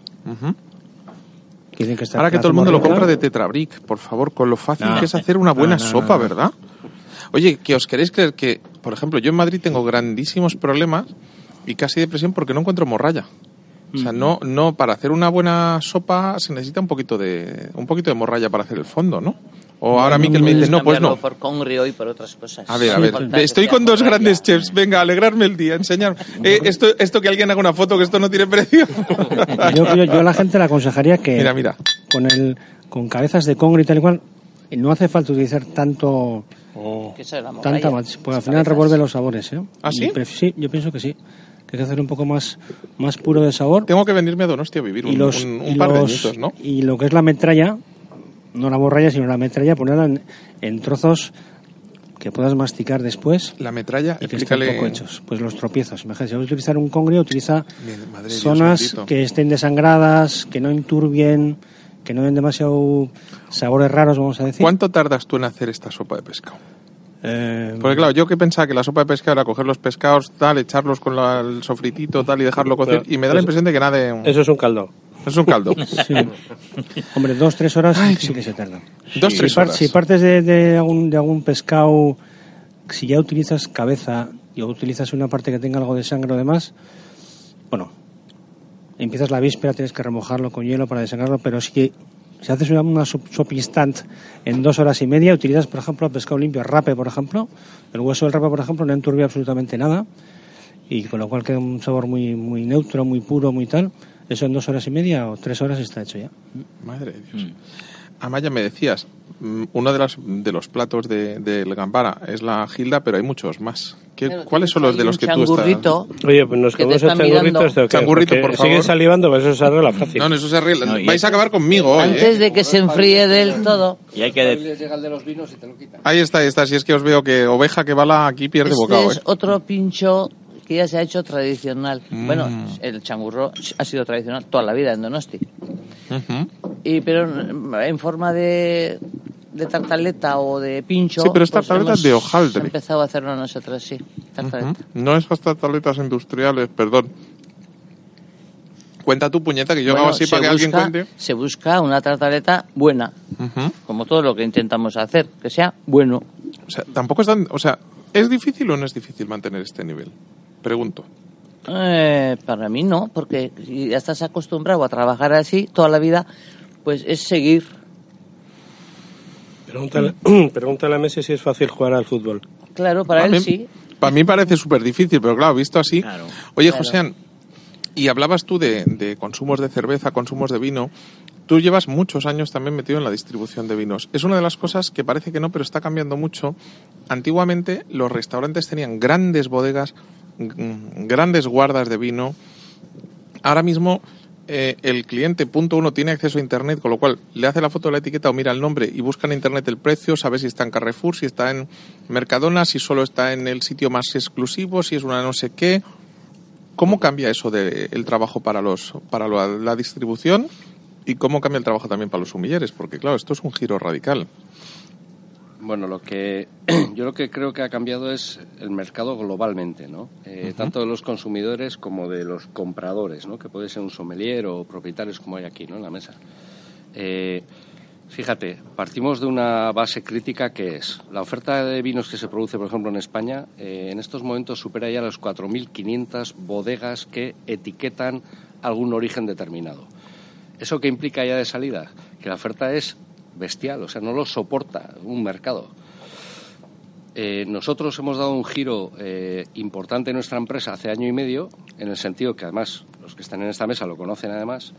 dicen que está Ahora que todo el mundo lo compra de Tetrabric, por favor, con lo fácil No. que es hacer una buena No, no, sopa, no, no. ¿verdad? Oye, que os queréis creer que, por ejemplo, yo en Madrid tengo grandísimos problemas y casi depresión porque no encuentro morralla. O sea, no, no, para hacer una buena sopa se necesita un poquito de, un poquito de morralla para hacer el fondo, ¿no? O ahora Miquel me dice, no, pues no. por congrio y por otras cosas. A ver, a No ver, que estoy con dos grandes chefs. Venga, alegrarme el día, enseñar. Eh, esto, esto que alguien haga una foto, que esto no tiene precio. Yo, yo, yo a la gente le aconsejaría que Mira, mira. con el con cabezas de congrio y tal y cual, no hace falta utilizar tanto morralla. tanta mach- porque al final revuelve los sabores, ¿eh? ¿Ah, sí? sí, yo pienso que sí. Que hay que hacer un poco más más puro de sabor. Tengo que venirme a Donostia a vivir un, los, un- un y par de los- añitos, ¿no? y lo que es la metralla, no la morralla, sino la metralla, ponerla en, en trozos que puedas masticar después La metralla, y que estén explícale. poco hechos. Pues los tropiezos. Imagínate, si vas a utilizar un congrio, utiliza madre Dios zonas que estén desangradas, que no enturbien, que no den demasiado sabores raros, vamos a decir. ¿Cuánto tardas tú en hacer esta sopa de pescado? Eh, Porque claro, yo que pensaba que la sopa de pescado era coger los pescados, tal, echarlos con la- el sofritito, tal, y dejarlo cocer, Pero y me da la impresión de que nada de... Eso es un caldo. Es un caldo. sí. Hombre, dos, tres horas sí que se tardan. Dos, tres horas. si partes de, de algún, de algún pescado, si ya utilizas cabeza y utilizas una parte que tenga algo de sangre o demás, bueno, empiezas la víspera, tienes que remojarlo con hielo para desangrarlo, pero si, si haces una, una instant en dos horas y media, utilizas, por ejemplo, pescado limpio, rape, por ejemplo, el hueso del rape, por ejemplo, no enturbia absolutamente nada, y con lo cual queda un sabor muy, muy neutro, muy puro, muy tal. Eso en dos horas y media o tres horas está hecho ya. Madre de Dios. Amaya, me decías, mm, uno de, las, de los platos de- del Gambara es la gilda, pero hay muchos más. ¿Qué- Claro, ¿Cuáles son los de los que tú estás...? Oye, pues nos comemos el changurrito mirando. este o qué? Changurrito, por favor. Sigue salivando, pues eso se arregla fácil. No, no, eso se arregla. No, Vais a acabar conmigo hoy, Antes ¿eh? de que se enfríe del todo. Y hay que llega el de los vinos y te lo quitan. Ahí está, ahí está. Si es que os veo que oveja que bala aquí pierde Este bocado, es ¿eh? otro pincho que ya se ha hecho tradicional. Mm. Bueno, el changurro ha sido tradicional toda la vida en Donosti. Y, pero en forma de, de tartaleta o de pincho. Sí, pero es pues tartaleta hemos de hojaldre. empezado a hacerlo nosotros, sí. Tartaleta. Ujú. No esas tartaletas industriales, perdón. Cuenta tu puñeta que yo Bueno, hago así para que alguien cuente. Se busca una tartaleta buena, como todo lo que intentamos hacer, que sea bueno. O sea, tampoco es tan... O sea, ¿es difícil o no es difícil mantener este nivel? Pregunto. Eh, para mí no, porque si ya estás acostumbrado a trabajar así toda la vida, pues es seguir. Pregúntale, pregúntale a Messi si es fácil jugar al fútbol. Claro, para él mí- sí. Para mí parece súper difícil, pero claro, visto así... Claro. Oye, Claro. Y hablabas tú de, de consumos de cerveza, consumos de vino. Tú llevas muchos años también metido en la distribución de vinos. Es una de las cosas que parece que no, pero está cambiando mucho. Antiguamente los restaurantes tenían grandes bodegas, grandes guardas de vino. Ahora mismo eh, el cliente, punto uno, tiene acceso a Internet, con lo cual le hace la foto de la etiqueta o mira el nombre y busca en Internet el precio, sabe si está en Carrefour, si está en Mercadona, si solo está en el sitio más exclusivo, si es una no sé qué. ¿Cómo cambia eso del trabajo para, los, para la, la distribución y cómo cambia el trabajo también para los sumilleres? Porque, claro, esto es un giro radical. Bueno, lo que yo lo que creo que ha cambiado es el mercado globalmente, ¿no? Eh, Tanto de los consumidores como de los compradores, ¿no? Que puede ser un sommelier o propietarios como hay aquí, ¿no? En la mesa. Eh, fíjate, partimos de una base crítica que es la oferta de vinos que se produce, por ejemplo, en España, eh, en estos momentos supera ya las 4.500 bodegas que etiquetan algún origen determinado. ¿Eso qué implica ya de salida? Que la oferta es bestial, o sea, no lo soporta un mercado. Eh, nosotros hemos dado un giro eh, importante en nuestra empresa hace año y medio, en el sentido que además los que están en esta mesa lo conocen además,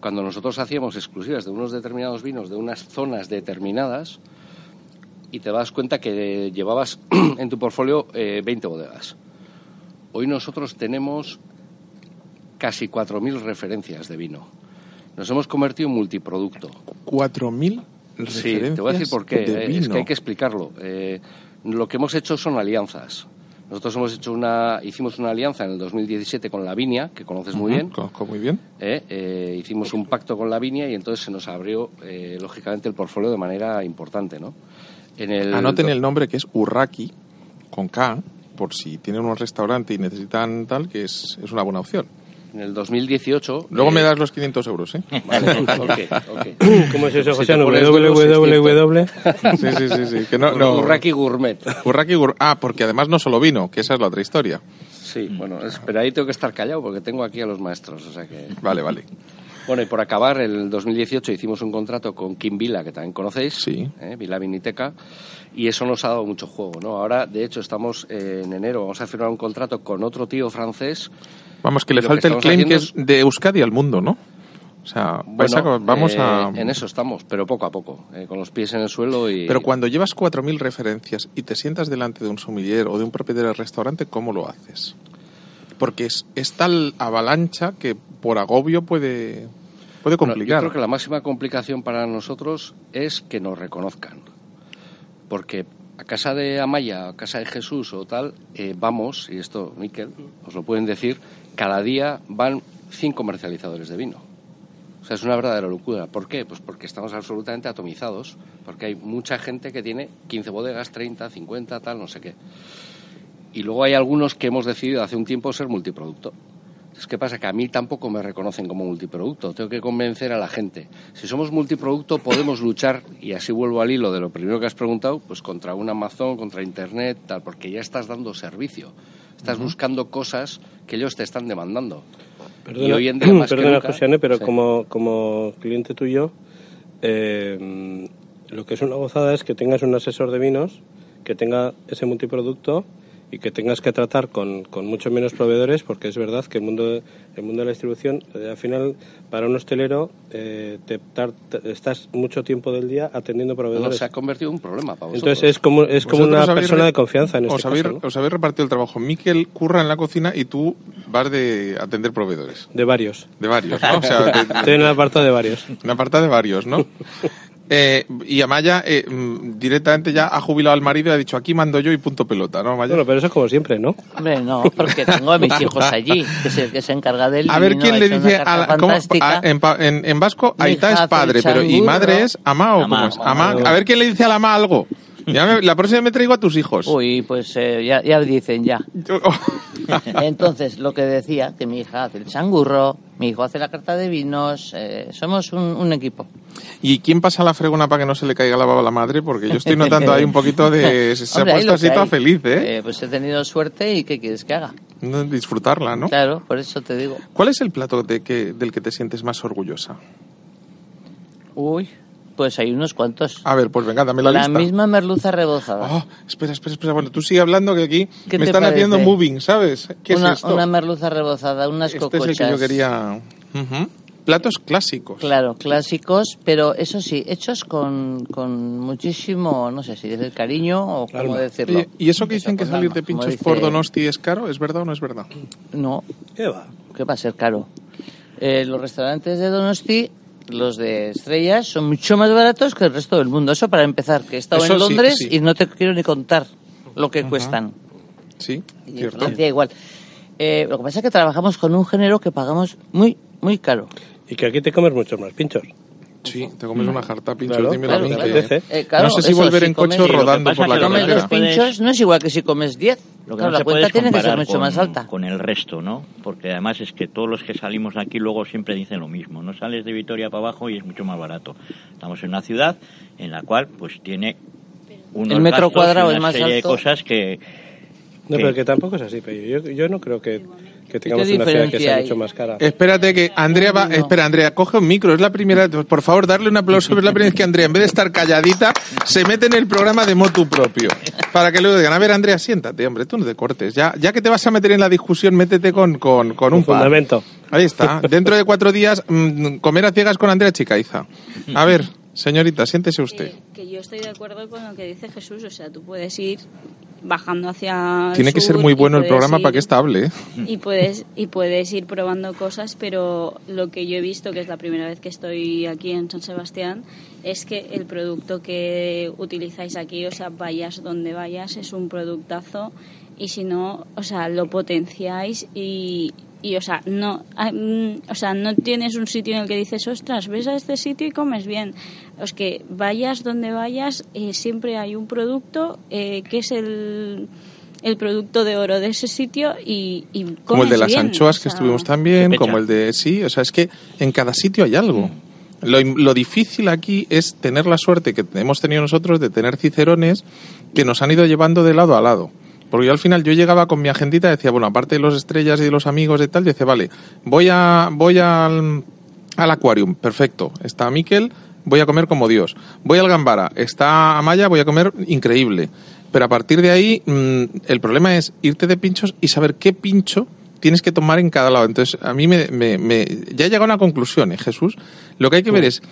cuando nosotros hacíamos exclusivas de unos determinados vinos de unas zonas determinadas y te das cuenta que llevabas en tu portfolio eh, 20 bodegas. Hoy nosotros tenemos casi 4.000 referencias de vino. Nos hemos convertido en multiproducto. 4.000 Sí, te voy a decir por qué. de eh, Es vino. que hay que explicarlo. Eh, lo que hemos hecho son alianzas. Nosotros hemos hecho una, hicimos una alianza en el 2017 con Lavinia, que conoces muy bien. Conozco muy bien. Eh, eh, hicimos un pacto con Lavinia y entonces se nos abrió, eh, lógicamente, el portfolio de manera importante, ¿no? En el Anoten el nombre que es Urraki, con K, por si tienen un restaurante y necesitan tal, que es, es una buena opción. En el 2018... Luego eh, me das los 500 euros, ¿eh? Vale, ok, ok. ¿Cómo es eso, Si José? duro, www. Sí, sí, sí, sí. Que no, no. Urraki Gourmet. Urraki Gur- Ah, porque además no solo vino, que esa es la otra historia. Sí, bueno, pero ahí tengo que estar callado porque tengo aquí a los maestros, o sea que... Vale, vale. Bueno, y por acabar, en el 2018 hicimos un contrato con Kim Vila, que también conocéis, Sí. ¿eh? Vila Viniteca, y eso nos ha dado mucho juego, ¿no? Ahora, de hecho, estamos eh, en enero, vamos a firmar un contrato con otro tío francés. Vamos, que le Lo que falta el claim que es de Euskadi al mundo, ¿no? O sea, a- vamos eh, a... En eso estamos, pero poco a poco, eh, con los pies en el suelo y... Pero cuando llevas 4.000 referencias y te sientas delante de un sommelier o de un propietario de restaurante, ¿cómo lo haces? Porque es, es tal avalancha que por agobio puede, puede Bueno, complicar. yo creo que la máxima complicación para nosotros es que nos reconozcan. Porque a casa de Amaya, a casa de Jesús o tal, eh, vamos, y esto, Miquel, os lo pueden decir, cada día van cinco comercializadores de vino. O sea, es una verdadera locura. ¿Por qué? Pues porque estamos absolutamente atomizados, porque hay mucha gente que tiene 15 bodegas, 30, 50, tal, no sé qué. Y luego hay algunos que hemos decidido hace un tiempo ser multiproducto. Entonces, ¿qué pasa? Que a mí tampoco me reconocen como multiproducto. Tengo que convencer a la gente. Si somos multiproducto, podemos luchar, y así vuelvo al hilo de lo primero que has preguntado, pues contra un Amazon, contra Internet, tal, porque ya estás dando servicio. Estás buscando cosas que ellos te están demandando. Perdona, y hoy en día más que perdona, nunca- Josiane, pero Sí. como, como cliente tuyo, eh, lo que es una gozada es que tengas un asesor de vinos que tenga ese multiproducto y que tengas que tratar con, con mucho menos proveedores, porque es verdad que el mundo, el mundo de la distribución, eh, al final, para un hostelero, eh, te tar- te- estás mucho tiempo del día atendiendo proveedores. se ha convertido en un problema para vosotros. Entonces es como, es como una habéis persona de confianza en este os, habéis, caso, ¿no? os habéis repartido el trabajo. Miquel curra en la cocina y tú vas de atender proveedores. De varios. De varios, ¿no? O sea, de- Estoy en el apartado de varios. Una aparta de varios, ¿no? Eh, y Amaya eh, mm, directamente ya ha jubilado al marido y ha dicho aquí mando yo y punto pelota, ¿no, Amaya? Bueno, pero eso es como siempre, ¿no? Hombre, no, porque tengo a mis hijos allí, que es el que se encarga del a ver quién le dice a la- ¿cómo? A- en, en- en vasco Aita es padre, pero ¿y madre es ama o Ama, cómo es? ama. Ama. A ver quién le dice a la ama algo. Ya me- la próxima me traigo a tus hijos. Uy, pues eh, ya, ya dicen ya. Entonces, lo que decía, que mi hija hace el changurro, mi hijo hace la carta de vinos, eh, somos un, un equipo. ¿Y quién pasa la fregona para que no se le caiga la baba a la madre? Porque yo estoy notando ahí un poquito de... Se Hombre, ha puesto así toda feliz, ¿eh? Eh, Pues he tenido suerte y ¿qué quieres que haga? Disfrutarla, ¿no? Claro, por eso te digo. ¿Cuál es el plato de que, del que te sientes más orgullosa? Uy, pues hay unos cuantos. A ver, pues venga, dame la, La lista. misma merluza rebozada. Oh, espera, espera, espera. Bueno, tú sigue hablando que aquí ¿Qué me están parece? haciendo moving, ¿sabes? ¿Qué una, es esto? una merluza rebozada, unas este cocochas. es el que yo quería... Ujú. Platos clásicos. Claro, clásicos, pero eso sí, hechos con, con muchísimo, no sé si decir cariño o cómo Alma. decirlo. Oye, ¿Y eso que dicen que con salir alma, de pinchos dice- por Donosti es caro? ¿Es verdad o no es verdad? No, ¿Qué va? ¿qué va a ser caro? Eh, los restaurantes de Donosti, los de estrellas, son mucho más baratos que el resto del mundo. Eso para empezar, que he estado Eso en Londres sí. y no te quiero ni contar lo que cuestan. Sí, Y en cierto. Francia igual. Eh, lo que pasa es que trabajamos con un género que pagamos muy, muy caro. Y que aquí te comes muchos más pinchos. Sí, te comes una jarta pinchos, Claro, dímelo a claro, mí. claro. que- Apetece. Eh, claro, no sé si eso, volver si en coche rodando por la carretera. puedes- pinchos no es igual que si comes 10. Lo que Claro, no la se cuenta puede tiene que ser mucho con, más alta. con el resto, ¿no? Porque además es que todos los que salimos de aquí luego siempre dicen lo mismo. No sales de Vitoria para abajo y es mucho más barato. Estamos en una ciudad en la cual pues tiene unos El metro cuadrado una es más serie de alto. cosas que No, pero que tampoco es así, pero yo, yo no creo que, que tengamos ¿Qué una ciudad que sea hay? mucho más cara. Espérate que Andrea va... No. Espera, Andrea, coge un micro. Es la primera... Por favor, darle un aplauso. Es la primera vez que Andrea, en vez de estar calladita, se mete en el programa de motu propio. Para que luego digan, a ver, Andrea, siéntate, hombre, tú no te cortes. Ya, ya que te vas a meter en la discusión, métete con, con, con un Un par. fundamento. Ahí está. Dentro de cuatro días, mm, comer a ciegas con Andrea Chicaiza. A ver, señorita, siéntese usted. Que, que yo estoy de acuerdo con lo que dice Jesús, o sea, tú puedes ir bajando hacia el Tiene que ser muy bueno el programa ir- para que estable. ¿eh? y puedes y puedes ir probando cosas pero lo que yo he visto que es la primera vez que estoy aquí en San Sebastián es que el producto que utilizáis aquí o sea vayas donde vayas es un productazo y si no o sea lo potenciáis y y o sea no ah, mm, o sea no tienes un sitio en el que dices ostras ves a este sitio y comes bien es que vayas donde vayas eh, siempre hay un producto eh, que es el el producto de oro de ese sitio y, y Como el de comes las bien, anchoas o que estuvimos también, como el de... Sí, o sea, es que en cada sitio hay algo. Lo, lo difícil aquí es tener la suerte que hemos tenido nosotros de tener cicerones que nos han ido llevando de lado a lado. Porque yo al final yo llegaba con mi agendita y decía, bueno, aparte de los estrellas y de los amigos y tal, yo decía, vale, voy a voy al, al aquarium, perfecto. Está Miquel, voy a comer como Dios. Voy al Gambara, está Amaya, voy a comer increíble. Pero a partir de ahí, mm, el problema es irte de pinchos y saber qué pincho tienes que tomar en cada lado. Entonces, a mí me, me- me- ya he llegado a una conclusión, ¿eh, Jesús. Lo que hay que ver es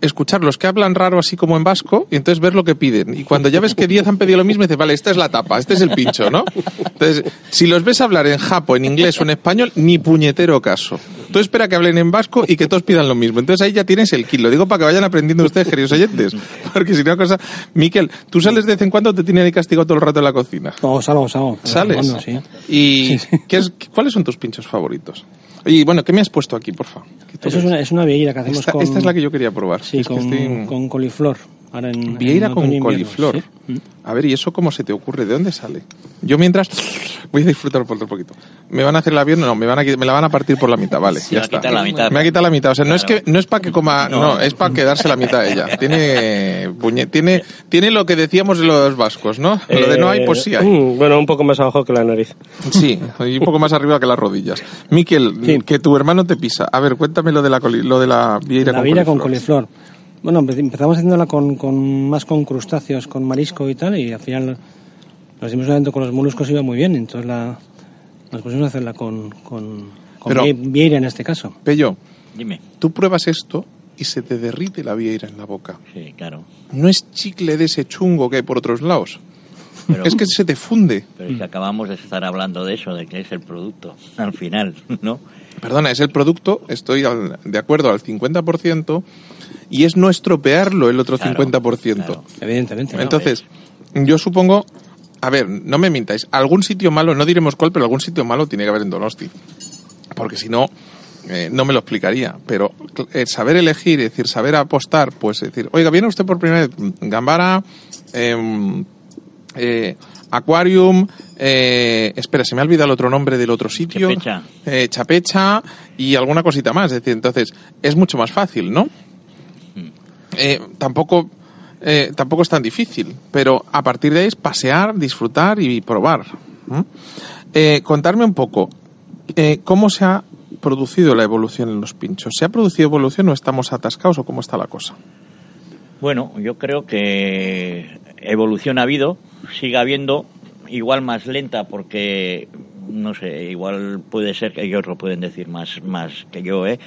escuchar los que hablan raro así como en vasco y entonces ver lo que piden. Y cuando ya ves que 10 han pedido lo mismo, dices, vale, esta es la tapa, este es el pincho, ¿no? Entonces, si los ves hablar en japo, en inglés o en español, ni puñetero caso. Tú espera que hablen en vasco y que todos pidan lo mismo. Entonces ahí ya tienes el kilo. Lo digo para que vayan aprendiendo ustedes, queridos oyentes. Porque si no, cosa... Miquel, ¿tú sales de vez en cuando o te tienen ahí castigado todo el rato en la cocina? No, salgo, salgo. ¿Sales? Cuando, sí. ¿Y qué es- cuáles son tus pinchos favoritos? Y bueno, ¿qué me has puesto aquí, porfa? ¿Qué tú Eso es una, es una que hacemos esta, con... esta es la que yo quería probar. Sí, Es que con, estoy- con coliflor. Ahora en, Vieira en con coliflor. sí. Mm. A ver, ¿y eso cómo se te ocurre? ¿De dónde sale? Yo mientras voy a disfrutar por otro poquito. ¿Me van a hacer el avión? No, me, van a, me la van a partir por la mitad, vale. Se ya está. la mitad. Me ha quitado la mitad. O sea, no es que no es para que coma, no, No. es para quedarse la mitad ella. Tiene, puñe- tiene, tiene lo que decíamos de los vascos, ¿no? Lo de no hay, pues sí hay. Mm, Bueno, un poco más abajo que la nariz. Sí, y un poco más arriba que las rodillas. Miquel, Sí. que tu hermano te pisa. A ver, cuéntame lo de la, coli- lo de la vieira la con vieira con coliflor. coliflor. Bueno, empe- empezamos haciéndola con, con más con crustáceos, con marisco y tal, y al final nos dimos cuenta que con los moluscos iba muy bien, entonces la, nos pusimos a hacerla con, con, con Pero- vieira en este caso. Pello, Dime. tú pruebas esto y se te derrite la vieira en la boca. Sí, claro. No es chicle de ese chungo que hay por otros lados. Pero, Es que se te funde. pero es que acabamos de estar hablando de eso, de que es el producto, al final, ¿no? Perdona, es el producto, estoy al- de acuerdo al 50%, y es no estropearlo el otro Claro, 50%. claro. Evidentemente. ¿no? Entonces, yo supongo, a ver, no me mintáis, algún sitio malo, no diremos cuál, pero algún sitio malo tiene que haber en Donosti. Porque si no, eh, no me lo explicaría. Pero eh, saber elegir, es decir, saber apostar, pues es decir, oiga, viene usted por primera vez, Gambara, em, eh, Aquarium, eh, espera, se me ha olvidado el otro nombre del otro sitio. Chapecha. Eh, Chapecha y alguna cosita más. Es decir, entonces, es mucho más fácil, ¿no? Eh, tampoco, eh, tampoco es tan difícil, pero a partir de ahí es pasear, disfrutar y probar. Eh, contarme un poco, eh, ¿cómo se ha producido la evolución en los pinchos? ¿Se ha producido evolución o estamos atascados o cómo está la cosa? Bueno, yo creo que evolución ha habido, sigue habiendo, igual más lenta porque, no sé, igual puede ser que ellos lo pueden decir más, más que yo, ¿eh?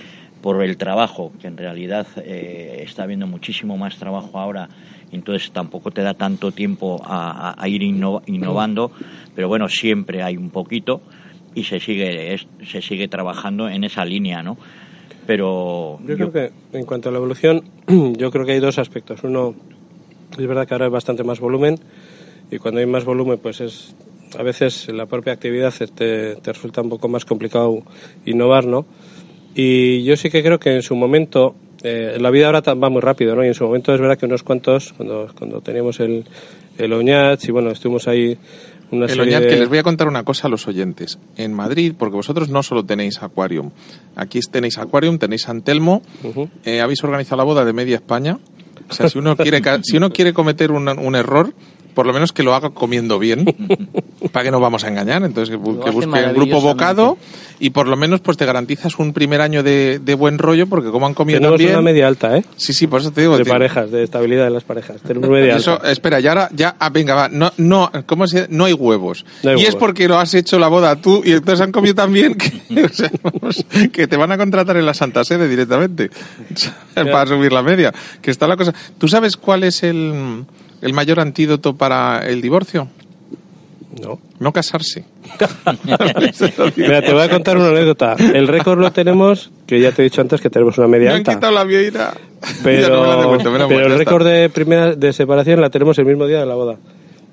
por el trabajo, que en realidad eh, está habiendo muchísimo más trabajo ahora, entonces tampoco te da tanto tiempo a, a- ir inno- innovando, pero bueno, siempre hay un poquito y se sigue, es- se sigue trabajando en esa línea, ¿no? Pero Yo creo que en cuanto a la evolución, yo creo que hay dos aspectos. Uno, es verdad que ahora hay bastante más volumen y cuando hay más volumen, pues es a veces la propia actividad te, te resulta un poco más complicado innovar, ¿no? Y yo sí que creo que en su momento, eh, la vida ahora va muy rápido, ¿no? Y en su momento es verdad que unos cuantos, cuando, cuando teníamos el, el Oñats y bueno, estuvimos ahí una El Oñat, de... que les voy a contar una cosa a los oyentes. En Madrid, porque vosotros no solo tenéis Aquarium, aquí tenéis Aquarium, tenéis Antelmo, Ujú. eh, habéis organizado la boda de media España. O sea, si uno quiere, si uno quiere cometer un, un error, por lo menos que lo haga comiendo bien, para que no vamos a engañar. Entonces, que, que busque el grupo bocado y por lo menos pues te garantizas un primer año de, de buen rollo, porque como han comido Tenemos bien... una media alta, ¿eh? Sí, sí, por eso te digo. De tío. parejas, de estabilidad de las parejas. Tenemos media Eso, alta. espera, ya ahora, ya, ah, venga, va, no, no, ¿cómo se No hay huevos. No hay y es porque lo has hecho la boda tú y entonces han comido tan bien que, o sea, vamos, que te van a contratar en la Santa Sede directamente para subir la media. Que está la cosa. ¿Tú sabes cuál es el, el mayor antídoto para el divorcio? No. No casarse. Mira, te voy a contar una anécdota. El récord lo tenemos, que ya te he dicho antes que tenemos una Me media han alta. quitado la vieira. Pero, no me han devuelto, pero el récord de primera de separación la tenemos el mismo día de la boda.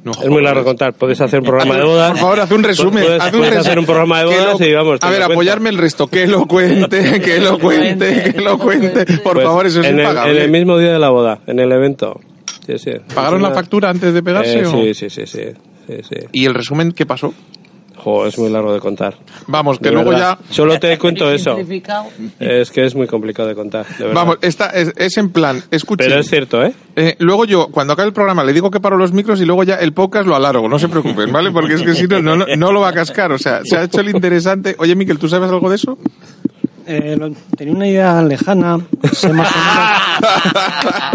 No es muy largo contar. Puedes hacer un programa de bodas. Por favor, haz un resumen. Puedes, haz un puedes resumen. hacer un programa de bodas lo- y vamos. A ver, apoyarme el resto. Que lo cuente, que lo cuente, que lo cuente. Por Pues, favor, eso es en el, impagable. en el mismo día de la boda, en el evento. Sí, sí. ¿Pagaron la factura antes de pegarse? Eh, o? sí, sí, sí, sí, sí, sí. ¿Y el resumen qué pasó? Jo, es muy largo de contar. Vamos, que De luego verdad. ya... Solo te cuento eso. Es que es muy complicado de contar, de verdad. Vamos, esta es, es en plan, escuche. Pero es cierto, ¿eh? Eh, luego yo, cuando acabe el programa, le digo que paro los micros y luego ya el podcast lo alargo, no se preocupen, ¿vale? Porque es que si no, no, no- no lo va a cascar. O sea, se ha hecho el interesante. Oye, Miquel, ¿tú sabes algo de eso? Eh, lo- tenía una idea lejana, sé más o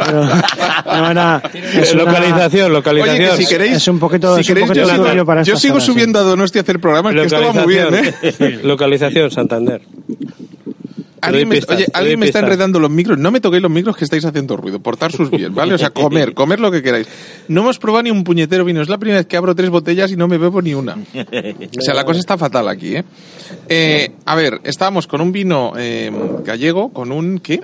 menos, pero no era... es una- localización, localización. Oye, que si queréis, Es un poquito- si es un queréis, poquito yo, sigo, para yo sigo subiendo a Donosti a hacer programas, que esto va muy bien, ¿eh? Localización, Santander. Alguien me, doy pistas, oye, te doy alguien me está enredando los micros. No me toquéis los micros que estáis haciendo ruido. Portar sus bien, ¿vale? O sea, comer, comer lo que queráis. No hemos probado ni un puñetero vino. Es la primera vez que abro tres botellas y no me bebo ni una. O sea, la cosa está fatal aquí, ¿eh? Eh, a ver, estábamos con un vino eh, gallego, con un... ¿Qué?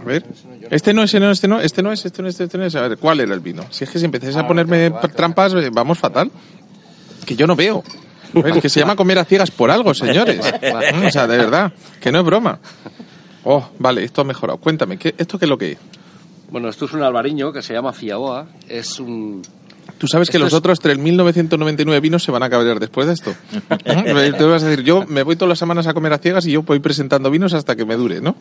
A ver. Este no, ese no, este no, este no es, este no es, este no es. A ver, ¿cuál era el vino? Si es que si empezáis a ponerme trampas, eh, vamos fatal. Que yo no veo. Que se llama comer a ciegas por algo, señores. O sea, de verdad, que no es broma. Oh, vale, esto ha mejorado. Cuéntame, ¿qué, ¿esto qué es lo que es? Bueno, esto es un albariño que se llama Fiaboa. Es un... Tú sabes que Esto los es- otros 3.999 vinos se van a cabrear después de esto. Te vas a decir, yo me voy todas las semanas a comer a ciegas y yo voy presentando vinos hasta que me dure, ¿no?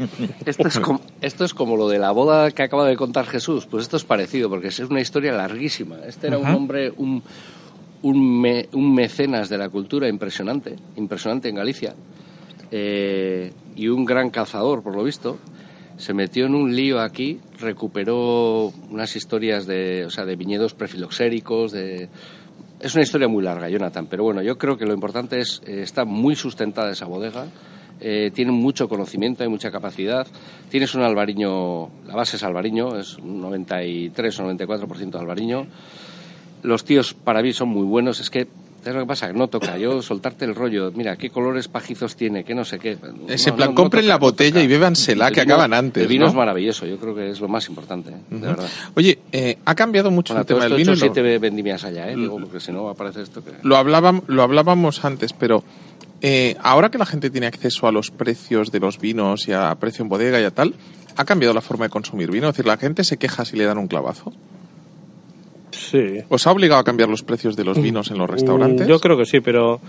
Esto es, como, esto es como lo de la boda que acaba de contar Jesús. Pues esto es parecido, porque es una historia larguísima. Este era un hombre, un, un, me- un mecenas de la cultura impresionante, impresionante en Galicia, eh, y un gran cazador, por lo visto. Se metió en un lío aquí, recuperó unas historias de, o sea, de viñedos prefiloxéricos, de... Es una historia muy larga, Jonathan, pero bueno, yo creo que lo importante es, eh, está muy sustentada esa bodega, eh, tiene mucho conocimiento, hay mucha capacidad, tienes un albariño, la base es albariño, es un 93 o 94% albariño, los tíos para mí son muy buenos, es que, ¿sabes lo que pasa? No toca, yo soltarte el rollo, mira, qué colores pajizos tiene, qué no sé qué. Ese No, plan, no, no compren toca, la botella y bébansela, El que acaban antes, El vino ¿no? es maravilloso, yo creo que es lo más importante, ¿eh? de verdad. Oye, eh, ha cambiado mucho Bueno, el tema del he vino. lo- siete vendimias allá, ¿eh? Digo, porque si no aparece esto que... lo, hablábamos, lo hablábamos antes, pero eh, ahora que la gente tiene acceso a los precios de los vinos y a precio en bodega y a tal, ¿ha cambiado la forma de consumir vino? Es decir, la gente se queja si le dan un clavazo. Sí. ¿Os ha obligado a cambiar los precios de los vinos en los restaurantes? Mm, Yo creo que sí, pero,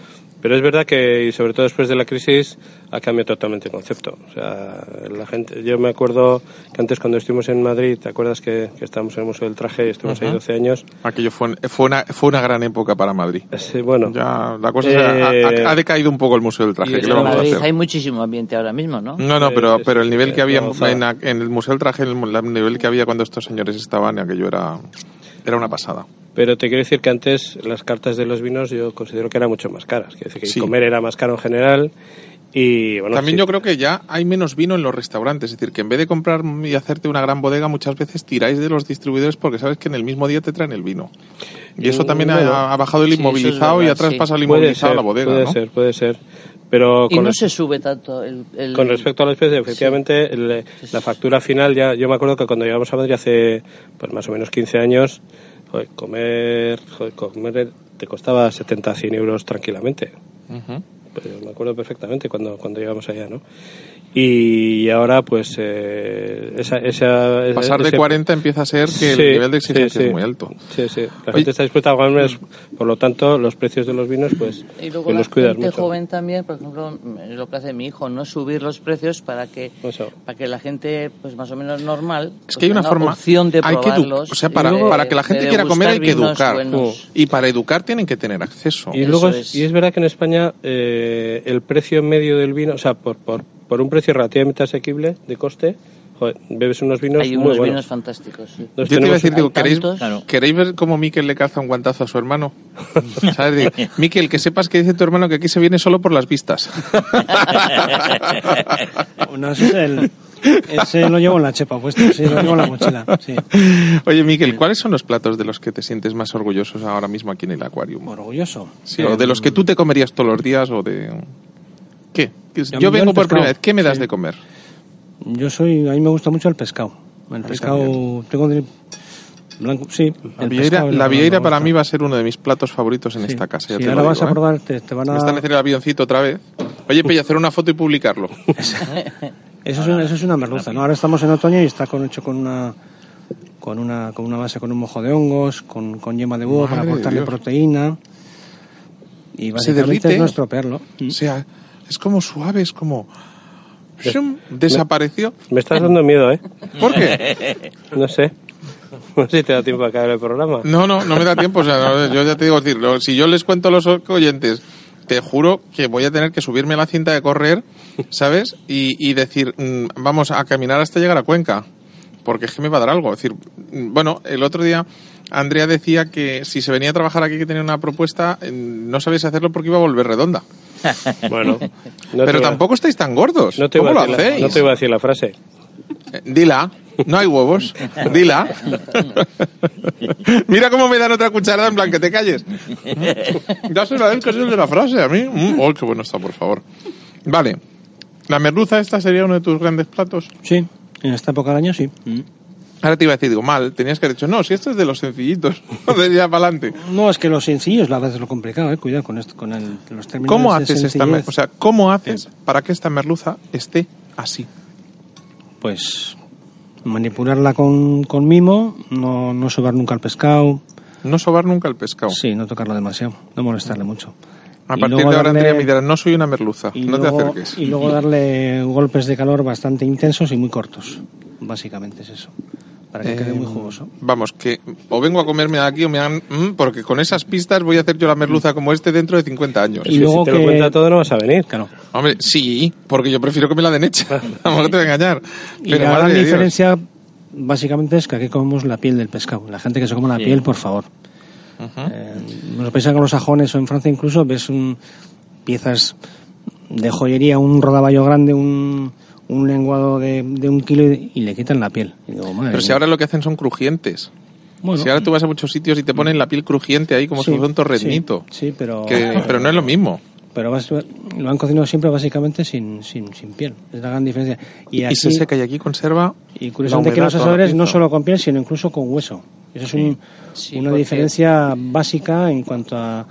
pero es verdad que, y sobre todo después de la crisis, ha cambiado totalmente el concepto. O sea, la gente, yo me acuerdo que antes cuando estuvimos en Madrid, ¿te acuerdas que, que estábamos en el Museo del Traje y estuvimos ahí 12 años? Aquello fue, fue, una, fue una gran época para Madrid. Sí, bueno, Ya la cosa se ha- Eh, ha, ha decaído un poco el Museo del Traje. y ¿Qué en Madrid hacer? hay muchísimo ambiente ahora mismo, ¿no? No, no, pero, pero el nivel que había en, en el Museo del Traje, el, el nivel que había cuando estos señores estaban, aquello era, era una pasada. pero te quiero decir que antes las cartas de los vinos yo considero que eran mucho más caras. Quiero decir que Sí. comer era más caro en general y bueno, También sí, yo creo que ya hay menos vino en los restaurantes, es decir, que en vez de comprar y hacerte una gran bodega, muchas veces tiráis de los distribuidores porque sabes que en el mismo día te traen el vino. Y eso también bueno, ha, ha bajado el sí, eso es inmovilizado y ha traspasado el inmovilizado ser, a la bodega, puede ¿no? ser, puede ser. Pero Y con, no res- se sube tanto el... el- con respecto a los precios, efectivamente, el- la factura final, ya yo me acuerdo que cuando llegamos a Madrid hace pues más o menos 15 años, joder, comer, joder, comer te costaba 70, 100 euros tranquilamente. Pero me acuerdo perfectamente cuando, cuando llegamos allá, ¿no? Y ahora, pues, eh, esa, esa, Pasar de ese- 40 empieza a ser que Sí, el nivel de exigencia sí, sí. es muy alto. Sí, sí. La Oye- gente está dispuesta a pagar más, por lo tanto, los precios de los vinos, pues, Y luego los cuidas gente mucho. joven también, por ejemplo, mm, lo que hace mi hijo, no subir los precios para que Eso. para que la gente, pues más o menos normal, Es pues, que hay una tenga forma. opción de hay que probarlos. o sea, para, de- para que la gente quiera comer hay que educar. buenos. Y para educar tienen que tener acceso. Y Eso luego es, es. y es verdad que en España eh, el precio medio del vino, o sea, por, por, por un precio relativamente asequible de coste, joder, bebes unos vinos Hay muy unos buenos. vinos fantásticos. sí. Yo te iba a decir, digo, ¿queréis. Claro. ¿queréis ver cómo Miquel le calza un guantazo a su hermano? ¿Sabes? Digo, Miquel, que sepas que dice tu hermano que aquí se viene solo por las vistas. No, ese, es el- ese lo llevo en la chepa puesto, sí, lo llevo en la mochila. Sí. Oye, Miquel, ¿cuáles son los platos de los que te sientes más orgullosos ahora mismo aquí en el acuarium? Orgulloso. Sí, o de los que tú te comerías todos los días o de... ¿Qué? Yo- vengo por primera vez. ¿Qué me das Sí. de comer? Yo soy, a mí me gusta mucho el pescado. El pescado, tengo de blanco, sí. La el vieira, pescado y la blanco vieira me para mí va a ser uno de mis platos favoritos en Sí. esta casa. ya Sí, te ahora lo vas a ¿eh? probar, te, te van Me a... están haciendo el avioncito otra vez. Oye, Pella, hacer una foto y publicarlo. Eso es, una, eso es una merluza, ¿no? Ahora estamos en otoño y está con, hecho con una con una con una base con un mojo de hongos, con, con yema de búho para Madre aportarle proteína. Y básicamente derrite. es no estropearlo. O sea, es como suave, es como... ¡shum! Desapareció. Me estás dando miedo, ¿eh? ¿Por qué? No sé. No sé si te da tiempo a acabar el programa. No, no, no me da tiempo. O sea, no, yo ya te digo, decir, si yo les cuento a los oyentes, te juro que voy a tener que subirme a la cinta de correr, ¿sabes? Y, y decir, mm, vamos a caminar hasta llegar a Cuenca. Porque es que me va a dar algo. Es decir, mm, bueno, el otro día Andrea decía que si se venía a trabajar aquí que tenía una propuesta, eh, no sabéis hacerlo porque iba a volver redonda. Bueno, no Pero tampoco estáis tan gordos. no te ¿Cómo iba lo a decir la- hacéis? no te iba a decir la frase. Eh, Dila, no hay huevos. Dila. Mira cómo me dan otra cucharada en plan que te calles. Dáselo a él que es el de la frase, a mí. Mm, oh, qué bueno está, por favor. Vale. La merluza esta sería uno de tus grandes platos. Sí, en esta época del año sí. Ahora te iba a decir, digo, mal, tenías que haber dicho, no, si esto es de los sencillitos, de ya para adelante. No, es que lo sencillo es la verdad es lo complicado, eh. Cuidado con, esto, con el, los términos ¿Cómo de haces esta. O sea, ¿cómo haces para que esta merluza esté así? Pues manipularla con, con mimo, no, no sobar nunca el pescado. No sobar nunca el pescado. Sí, no tocarlo demasiado, no molestarle mucho. A Y partir de ahora, darle- Andrea me dirá, no soy una merluza, no luego, te acerques. Y luego darle golpes de calor bastante intensos y muy cortos. Básicamente es eso. Para que quede muy Eh, jugoso. Vamos, que o vengo a comerme aquí o me han... mm, porque con esas pistas voy a hacer yo la merluza como este dentro de 50 años. Y Si- luego si te lo que- cuenta todo no vas a venir. Claro. Hombre, sí, porque yo prefiero que me la den hecha. Vamos, no te voy a engañar. Y Pero la gran Dios. diferencia básicamente es que aquí comemos la piel del pescado. La gente que se come la Sí. piel, por favor. Eh, pensáis que en los sajones o en Francia incluso ves un- piezas de joyería, un rodaballo grande, un, un lenguado de, de un kilo y, y le quitan la piel. Y digo, madre Pero si ahora lo que hacen son crujientes. Bueno, si ahora tú vas a muchos sitios y te ponen la piel crujiente ahí como sí, si fuera un torreznito. Sí, sí, pero, Que- pero no es lo mismo. Pero vas- lo han cocinado siempre básicamente sin, sin, sin piel. Es la gran diferencia. Y, Y aquí, se seca y aquí conserva. y curiosamente la que los asadores no solo con piel, sino incluso con hueso. Eso es un- Sí, una porque diferencia básica en cuanto a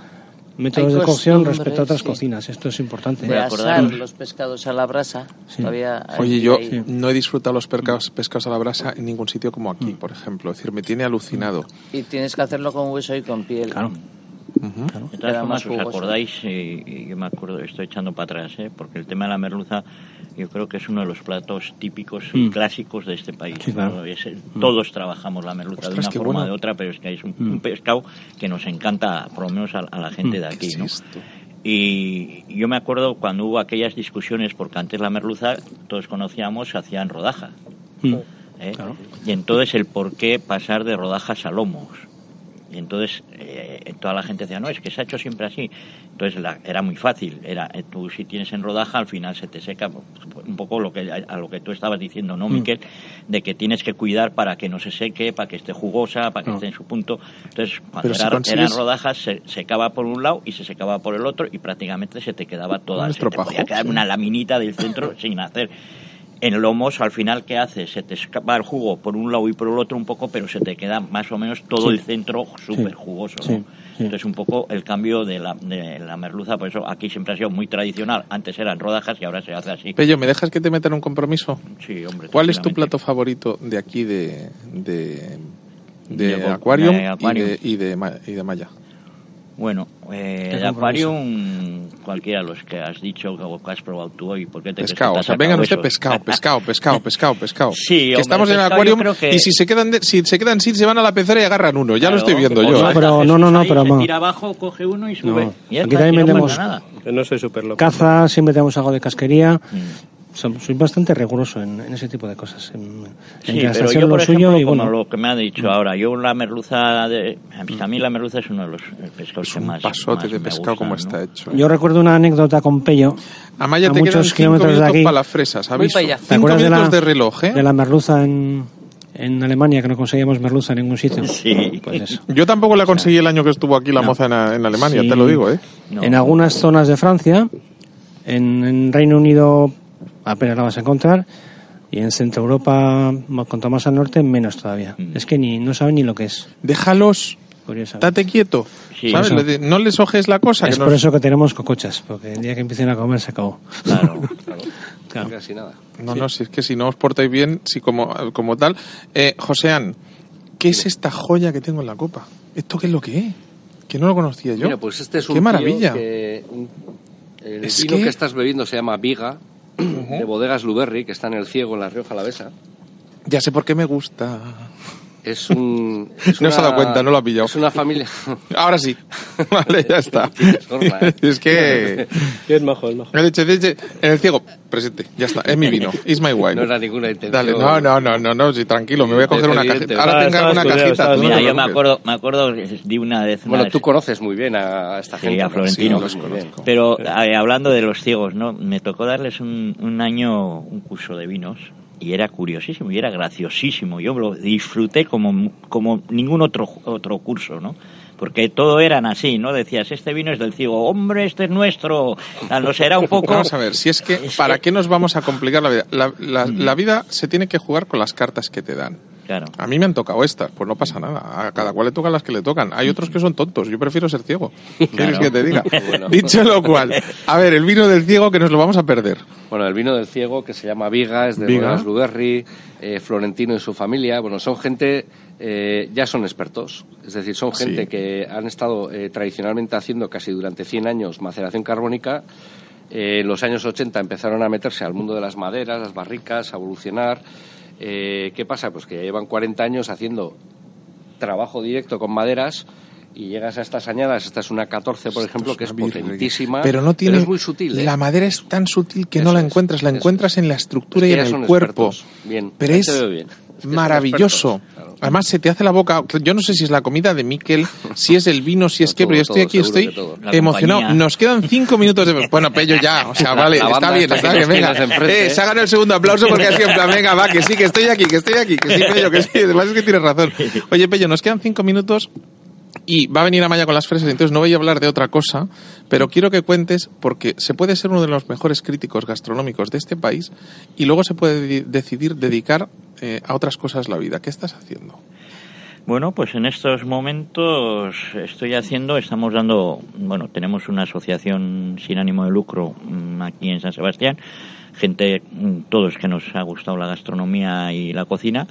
métodos de cocción respecto a otras sí. cocinas. Esto es importante. De acordar- asar los pescados a la brasa. Sí. Todavía Oye, yo no he disfrutado los pescados, pescados a la brasa en ningún sitio como aquí, por ejemplo. Es decir, me tiene alucinado. Y tienes que hacerlo con hueso y con piel. Claro. Ujú. De todas formas, más ¿os acordáis? Eh, y yo me acuerdo, estoy echando para atrás, ¿eh? porque el tema de la merluza yo creo que es uno de los platos típicos y Mm. clásicos de este país. Sí, claro. ¿no? Es, eh, todos trabajamos la merluza Ostras, de una forma o bueno. de otra, pero es que es un, Mm. un pescado que nos encanta, por lo menos a, a la gente de aquí. ¿Qué es ¿no? esto? Y yo me acuerdo cuando hubo aquellas discusiones, porque antes la merluza, todos conocíamos, se hacía en rodaja. Mm. ¿eh? Claro. Y entonces el por qué pasar de rodajas a lomos. Entonces eh, toda la gente decía, no, es que se ha hecho siempre así. Entonces la- era muy fácil. Era, eh, tú si tienes en rodaja, al final se te seca pues, un poco lo que, a lo que tú estabas diciendo, ¿no, Miquel? De que tienes que cuidar para que no se seque, para que esté jugosa, para que esté en su punto. Entonces, cuando si era- consigues- eran rodajas, se secaba por un lado y se secaba por el otro y prácticamente se te quedaba toda, se te podía quedar una laminita del centro sin hacer. En lomos, al final, ¿qué hace? Se te escapa el jugo por un lado y por el otro un poco, pero se te queda más o menos todo Sí. el centro súper jugoso. Sí, ¿no? sí. Entonces, un poco el cambio de la, de la merluza, por eso aquí siempre ha sido muy tradicional. Antes eran rodajas y ahora se hace así. Pello, ¿me dejas que te metan un compromiso? Sí, hombre. ¿Cuál es tu plato favorito de aquí de, de, de, De Aquarium. Y, de, y, de, Ma- y de Maya? Bueno, eh, compromiso. Aquarium, cualquiera de los que has dicho o que has probado tú hoy, ¿por qué te crees que Pescado, te o sea, vengan usted pescado, pescado, pescado, pescado, pescado. Sí, que hombre, estamos en el Aquarium creo que- y si se quedan de- si se quedan sin se van a la pecera y agarran uno, ya lo Claro, estoy viendo como yo. no, ¿eh? pero- no, no, no, ahí pero se no. tira abajo, coge uno y sube. No. Y Aquí también. Yo no soy súper loco. Caza, siempre tenemos algo de casquería. Mm. So- Soy bastante riguroso en, en ese tipo de cosas. En, en Sí, la pero yo, por lo ejemplo, suyo y como bueno. lo que me ha dicho ahora, yo la merluza, de, a mí- mí la merluza es uno de los pescados Es que un más pasote más de pescado como gustan, está ¿no? hecho. ¿eh? Yo recuerdo una anécdota con Pello. Amaya, a te muchos kilómetros de aquí. para las fresas, aviso. para allá. ¿Te acuerdas de la, de reloj, ¿eh? de la merluza en, en Alemania, que no conseguíamos merluza en ningún sitio? Sí. Pues eso. Yo tampoco la conseguí el año que estuvo aquí la No. moza en, en Alemania, Sí. te lo digo, ¿eh? No. En algunas zonas de Francia, en, en Reino Unido apenas la vas a encontrar, y en Centro Europa, cuanto más al norte, menos todavía. Mm. Es que ni no saben ni lo que es, Déjalos, date quieto. Sí. ¿Sabes? Eso. No les ojes la cosa. Es que por nos- eso que tenemos cocochas, porque el día que empiecen a comer se acabó. Claro. Claro. Casi nada. No, no, si es que si no os portáis bien, si como, como tal. Eh, Joseán, ¿qué es esta joya que tengo en la copa? ¿Esto qué es lo que es? Que no lo conocía yo. Mira, pues este es un ¡Qué maravilla! que- un- el Es vino que- que... estás bebiendo se llama Viga, de bodegas Luberri, que está en el Ciego, en la Rioja Alavesa. Ya sé por qué me gusta. Es un... es No se ha dado una- cuenta, no lo ha pillado. Es una familia... Ahora sí. vale, ya está. Gorra, ¿eh? es que... Es majo, es majo. En el ciego, presente, ya está, es mi vino, is my wine. No era ninguna intención. Dale, no, no, no, no, no, sí, tranquilo, me voy a coger una cajita. Ahora Ah, estaba una estudiado, cajita. no Mira, te yo me acuerdo, me acuerdo de una vez. una Bueno, vez- tú conoces muy bien a esta Sí, gente. a ¿no? Florentino. Sí, conozco. Pero eh, hablando de los ciegos, ¿no? Me tocó darles un, un año un curso de vinos y era curiosísimo y era graciosísimo. Yo lo disfruté como, como ningún otro, otro curso, ¿no? Porque todo eran así, ¿no? Decías, este vino es del ciego, hombre, este es nuestro. No sé, era un poco... Vamos a ver, si es que, ¿para qué nos vamos a complicar la vida? La, la- Mm. la vida se tiene que jugar con las cartas que te dan. Claro. A mí me han tocado estas, pues no pasa nada. A cada cual le tocan las que le tocan. Hay otros que son tontos. Yo prefiero ser ciego. ¿Qué quieres Claro. que te diga? Bueno. Dicho lo cual, a ver, el vino del ciego que nos lo vamos a perder. Bueno, el vino del ciego que se llama Viga, es de Viga. Bodegas Luberri, eh, Florentino y su familia. Bueno, son gente, eh, ya son expertos. Es decir, son Sí. gente que han estado eh, tradicionalmente haciendo casi durante 100 años maceración carbónica. Eh, en los años 80 empezaron a meterse al mundo de las maderas, las barricas, a evolucionar. Eh, ¿Qué pasa? Pues que ya llevan 40 años haciendo trabajo directo con maderas y llegas a estas añadas. Esta es una 14, por ejemplo, que es potentísima. Pero no tiene. es muy sutil. ¿eh? La madera es tan sutil que Eso no la es, encuentras. La encuentras en la estructura Es que y en el cuerpo. expertos. Bien, Pero es te veo bien. Que maravilloso. Además, se te hace la boca. Yo no sé si es la comida de Miquel, si es el vino, si es No, qué, todo, pero yo estoy todo, aquí, estoy que emocionado. compañía. Nos quedan cinco minutos de. Bueno, Pello ya. O sea, vale, está bien, está que bien. Venga, eh, se hagan el segundo aplauso porque así en plan, venga, va, que sí, que estoy aquí, que estoy aquí, que sí, Pello, que sí. Además es que tienes razón. Oye, Pello, nos quedan cinco minutos. Y va a venir Amaya con las fresas, entonces no voy a hablar de otra cosa, pero quiero que cuentes, porque se puede ser uno de los mejores críticos gastronómicos de este país y luego se puede de- decidir dedicar eh, a otras cosas la vida. ¿Qué estás haciendo? Bueno, pues en estos momentos estoy haciendo, estamos dando, bueno, tenemos una asociación sin ánimo de lucro mm, aquí en San Sebastián, gente, mm, todos que nos ha gustado la gastronomía y la cocina,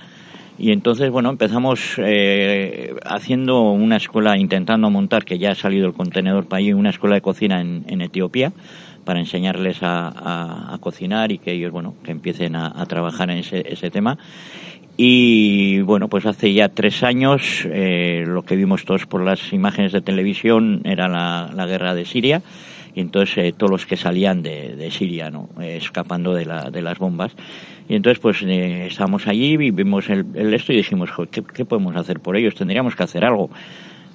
y entonces, bueno, empezamos eh, haciendo una escuela, intentando montar, que ya ha salido el contenedor para allí, una escuela de cocina en, Etiopía, para enseñarles a, cocinar y que ellos, bueno, que empiecen a, trabajar en ese, ese tema. Y bueno, pues hace ya tres años eh, lo que vimos todos por las imágenes de televisión era la guerra de Siria y entonces eh, todos los que salían de, de Siria, ¿no? Eh, escapando de, la, de las bombas. Y entonces pues eh, estábamos allí y vimos el, el esto y dijimos, "Jo, ¿qué, ¿qué podemos hacer por ellos? Tendríamos que hacer algo.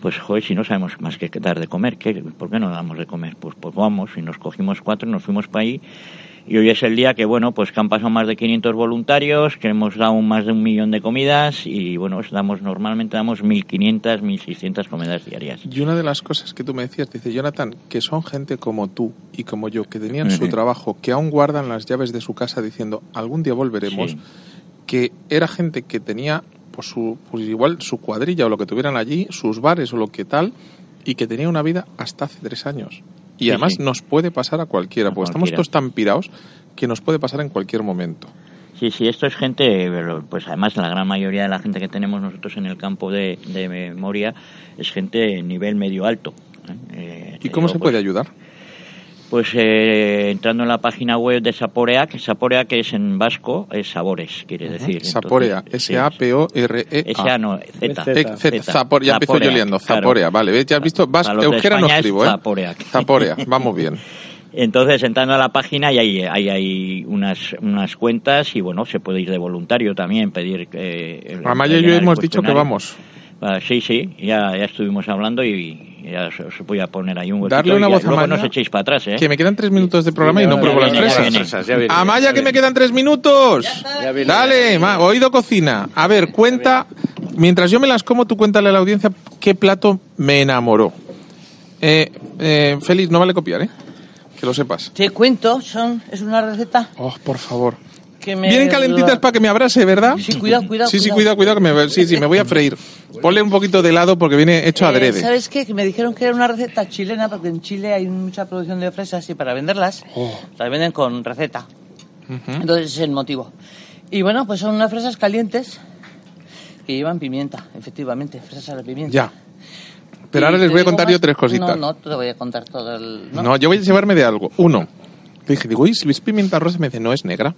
pues joder, si no sabemos más que dar de comer, ¿qué, ¿por qué no damos de comer? Pues, pues vamos, y nos cogimos cuatro, nos fuimos para ahí, y hoy es el día que, bueno, pues que han pasado más de 500 voluntarios, que hemos dado más de un millón de comidas, y bueno, damos normalmente damos 1.500, 1.600 comidas diarias. Y una de las cosas que tú me decías, dice Jonathan, que son gente como tú y como yo, que tenían su trabajo, que aún guardan las llaves de su casa diciendo, algún día volveremos, Sí. que era gente que tenía, pues, su, pues igual su cuadrilla o lo que tuvieran allí, sus bares o lo que tal, y que tenía una vida hasta hace tres años. Y Sí, además sí. nos puede pasar a cualquiera, A porque estamos todos tan pirados que nos puede pasar en cualquier momento. Sí, sí, esto es gente, pues además la gran mayoría de la gente que tenemos nosotros en el campo de, de memoria es gente de nivel medio alto. ¿eh? Eh, ¿Y cómo digo, se pues, puede ayudar? Pues eh, entrando en la página web de Saporeac, Saporeac que es en vasco, es sabores, quiere decir. Entonces, Saporea, sí, S-A-P-O-R-E-A. S-A no, Z. Z, Z. Zapor- ya empiezo yo liando. claro. Zaporea, vale. ¿ves? Ya has visto, vas, euskera no España es escribo, ¿eh? Zaporeac. Zaporea, vamos bien. Entonces, entrando a la página, y hay, hay, hay unas, unas cuentas y, bueno, se puede ir de voluntario también, pedir... Eh, el- Amaya y yo hemos dicho que vamos. Ah, sí, sí, ya, ya estuvimos hablando y ya os, os voy a poner ahí un huequito. Darle una voz a Luego Amaya, no os echéis para atrás, ¿eh? Que me quedan tres minutos de programa y no pruebo las fresas. Amaya, ya que me quedan tres minutos. Ya viene. Dale, oído cocina. A ver, cuenta, mientras yo me las como, tú cuéntale a la audiencia qué plato me enamoró. Eh, eh, Félix, no vale copiar, ¿eh? Que lo sepas. Te cuento, son, es una receta Oh, por favor. Que me... Vienen calentitas para que me abrase, ¿verdad? Sí, cuidado, cuidado. Sí, sí, cuidado, cuidado, que me, sí, sí, me voy a freír. Ponle un poquito de helado porque viene hecho Eh, adrede. ¿Sabes qué? Que me dijeron que era una receta chilena porque en Chile hay mucha producción de fresas y para venderlas Oh. las venden con receta. Ujú. Entonces es el motivo. Y bueno, pues son unas fresas calientes que llevan pimienta, efectivamente, fresas a la pimienta. Ya. Pero Y ahora les voy a contar más- yo tres cositas. No, no, te voy a contar todo el... No, yo voy a llevarme de algo. Uno, le dije, digo, uy, si ves pimienta rosa, me dice, no es negra.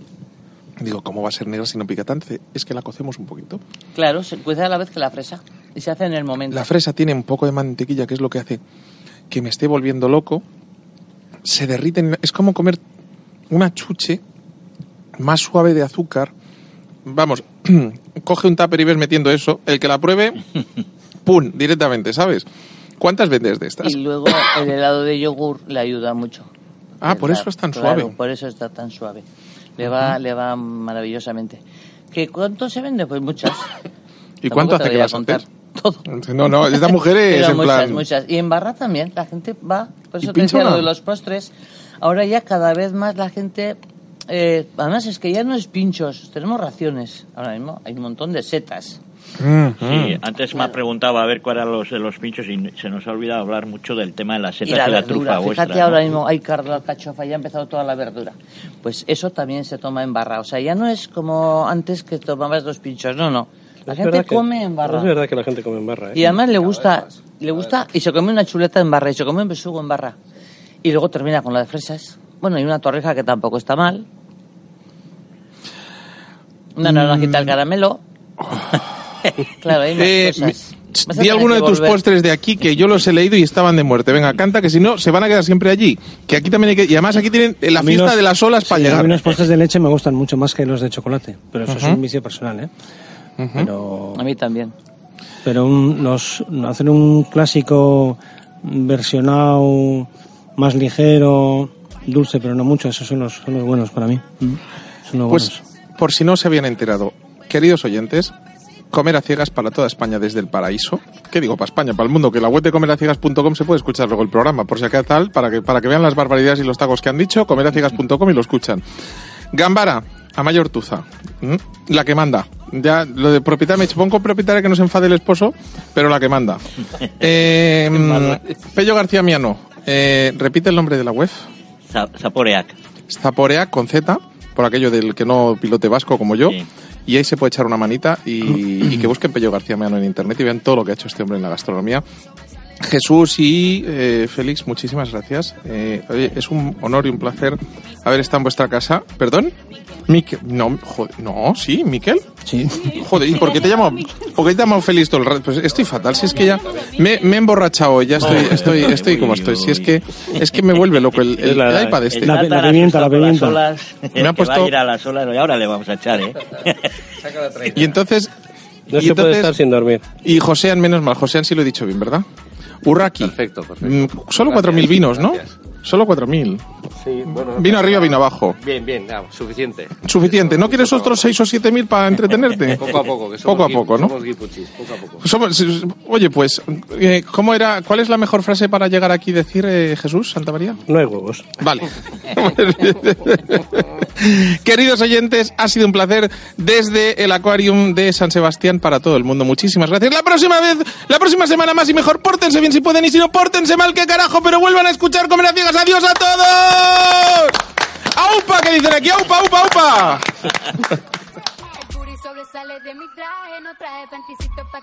Digo, ¿cómo va a ser negra si no pica tanto? Es que la cocemos un poquito. Claro, se cuece a la vez que la fresa y se hace en el momento. La fresa tiene un poco de mantequilla, que es lo que hace que me esté volviendo loco. Se derriten, es como comer una chuche más suave de azúcar. Vamos, coge un tupper y ves metiendo eso. El que la pruebe, ¡pum! directamente, ¿sabes? ¿Cuántas vendes de estas? Y luego el helado de yogur le ayuda mucho. Ah, por eso es tan claro, suave. Por eso está tan suave. Le va, le va maravillosamente. ¿Qué cuánto se vende? Pues muchas. ¿Y cuánto hace que a contar? Todo. No, no, esta mujer es en muchas, plan... muchas. Y en Barra también, la gente va. Por ¿Y eso te decía lo de los postres. Ahora ya cada vez más la gente. eh, además, es que ya no es pinchos, tenemos raciones. Ahora mismo hay un montón de setas. Mm, Sí, mm. antes me ha preguntado a ver cuál eran los de los pinchos y se nos ha olvidado hablar mucho del tema de las setas y la la, verdura, trufa fíjate vuestra. ahora ¿no? mismo hay cardo, alcachofa, ya ha empezado toda la verdura. Pues eso también se toma en barra. O sea, ya no es como antes que tomabas dos pinchos, no, no. La Es gente que- come en barra. Es verdad que la gente come en barra. ¿eh? Y además le gusta, le gusta, y se come una chuleta en barra, y se come un besugo en barra. Y luego termina con la de fresas. Bueno, y una torreja que tampoco está mal. Una naranjita al caramelo. claro, hay más Eh, cosas. a di alguno de tus postres de aquí que yo los he leído y estaban de muerte. Venga, canta, que si no, se van a quedar siempre allí. Que aquí también hay que... Y además aquí tienen la A mí fiesta los- de las olas para sí, A llegar. mí los postres de leche me gustan mucho más que los de chocolate, pero eso es un vicio personal, ¿eh? Pero, A mí también. pero un- los, hacer un clásico versionado más ligero, dulce, pero no mucho, esos son los, son los buenos para mí. Mm. Son los Pues, buenos. por si no se habían enterado, queridos oyentes, Comer a Ciegas para toda España desde el paraíso. ¿Qué digo? Para España, para el mundo, que en la web de comeraciegas.com se puede escuchar luego el programa, por si acá tal, para que, para que vean las barbaridades y los tacos que han dicho, comeraciegas.com y lo escuchan. Gambara, a mayor tuza, ¿m? la que manda. Ya, lo de propietaria, me pon con propietaria que no se enfade el esposo, pero la que manda. Eh, Pello García Miano, eh, repite el nombre de la web. Za- Zaporeac. Zaporea con Z, por aquello del que no pilote vasco como yo. Sí. Y ahí se puede echar una manita y, y que busquen Pello García Meano en internet y vean todo lo que ha hecho este hombre en la gastronomía. Jesús y eh, Félix, muchísimas gracias. Eh, oye, es un honor y un placer haber estado en vuestra casa. ¿Perdón? Miquel. No, joder, no, sí, Miquel. Sí. Joder, ¿y por qué te llamo? ¿Por qué te llamo Félix todo el rato? Pues estoy fatal, si es que ya me, me he emborrachado, hoy, ya estoy, estoy, estoy como estoy. Si es que, es que me vuelve loco el, el, el iPad este. el La- la pimienta, la pimienta. olas, Me ha que va puesto- a ir a las olas y ahora le vamos a echar, ¿eh? Y entonces, No Y se puede entonces- estar sin dormir. Y Josean, menos mal, Josean sí lo he dicho bien, ¿verdad? Urraki. Perfecto, perfecto. Mm, Solo Gracias, 4.000 vinos, ¿no? gracias. Solo 4.000. Sí, bueno, Vino arriba, vino abajo. Bien, bien, suficiente. Suficiente. ¿No quieres otros 6 o 7.000 para entretenerte? Poco a poco, que somos Poco a gui- poco, ¿no? Somos guipuchis, poco a poco. Somos- oye, pues, eh, ¿cómo era? ¿Cuál es la mejor frase para llegar aquí y decir eh, Jesús, Santa María? No hay huevos. Vale. Queridos oyentes, ha sido un placer desde el Aquarium de San Sebastián para todo el mundo. Muchísimas gracias. La próxima vez, la próxima semana más y mejor. Pórtense bien si pueden y si no, pórtense mal, que carajo, pero vuelvan a escuchar Comer ¡Adiós a todos! ¡Aupa! que dicen aquí? ¡Aupa, aupa, aupa! Sobresale de mi traje, no traje panticito pa'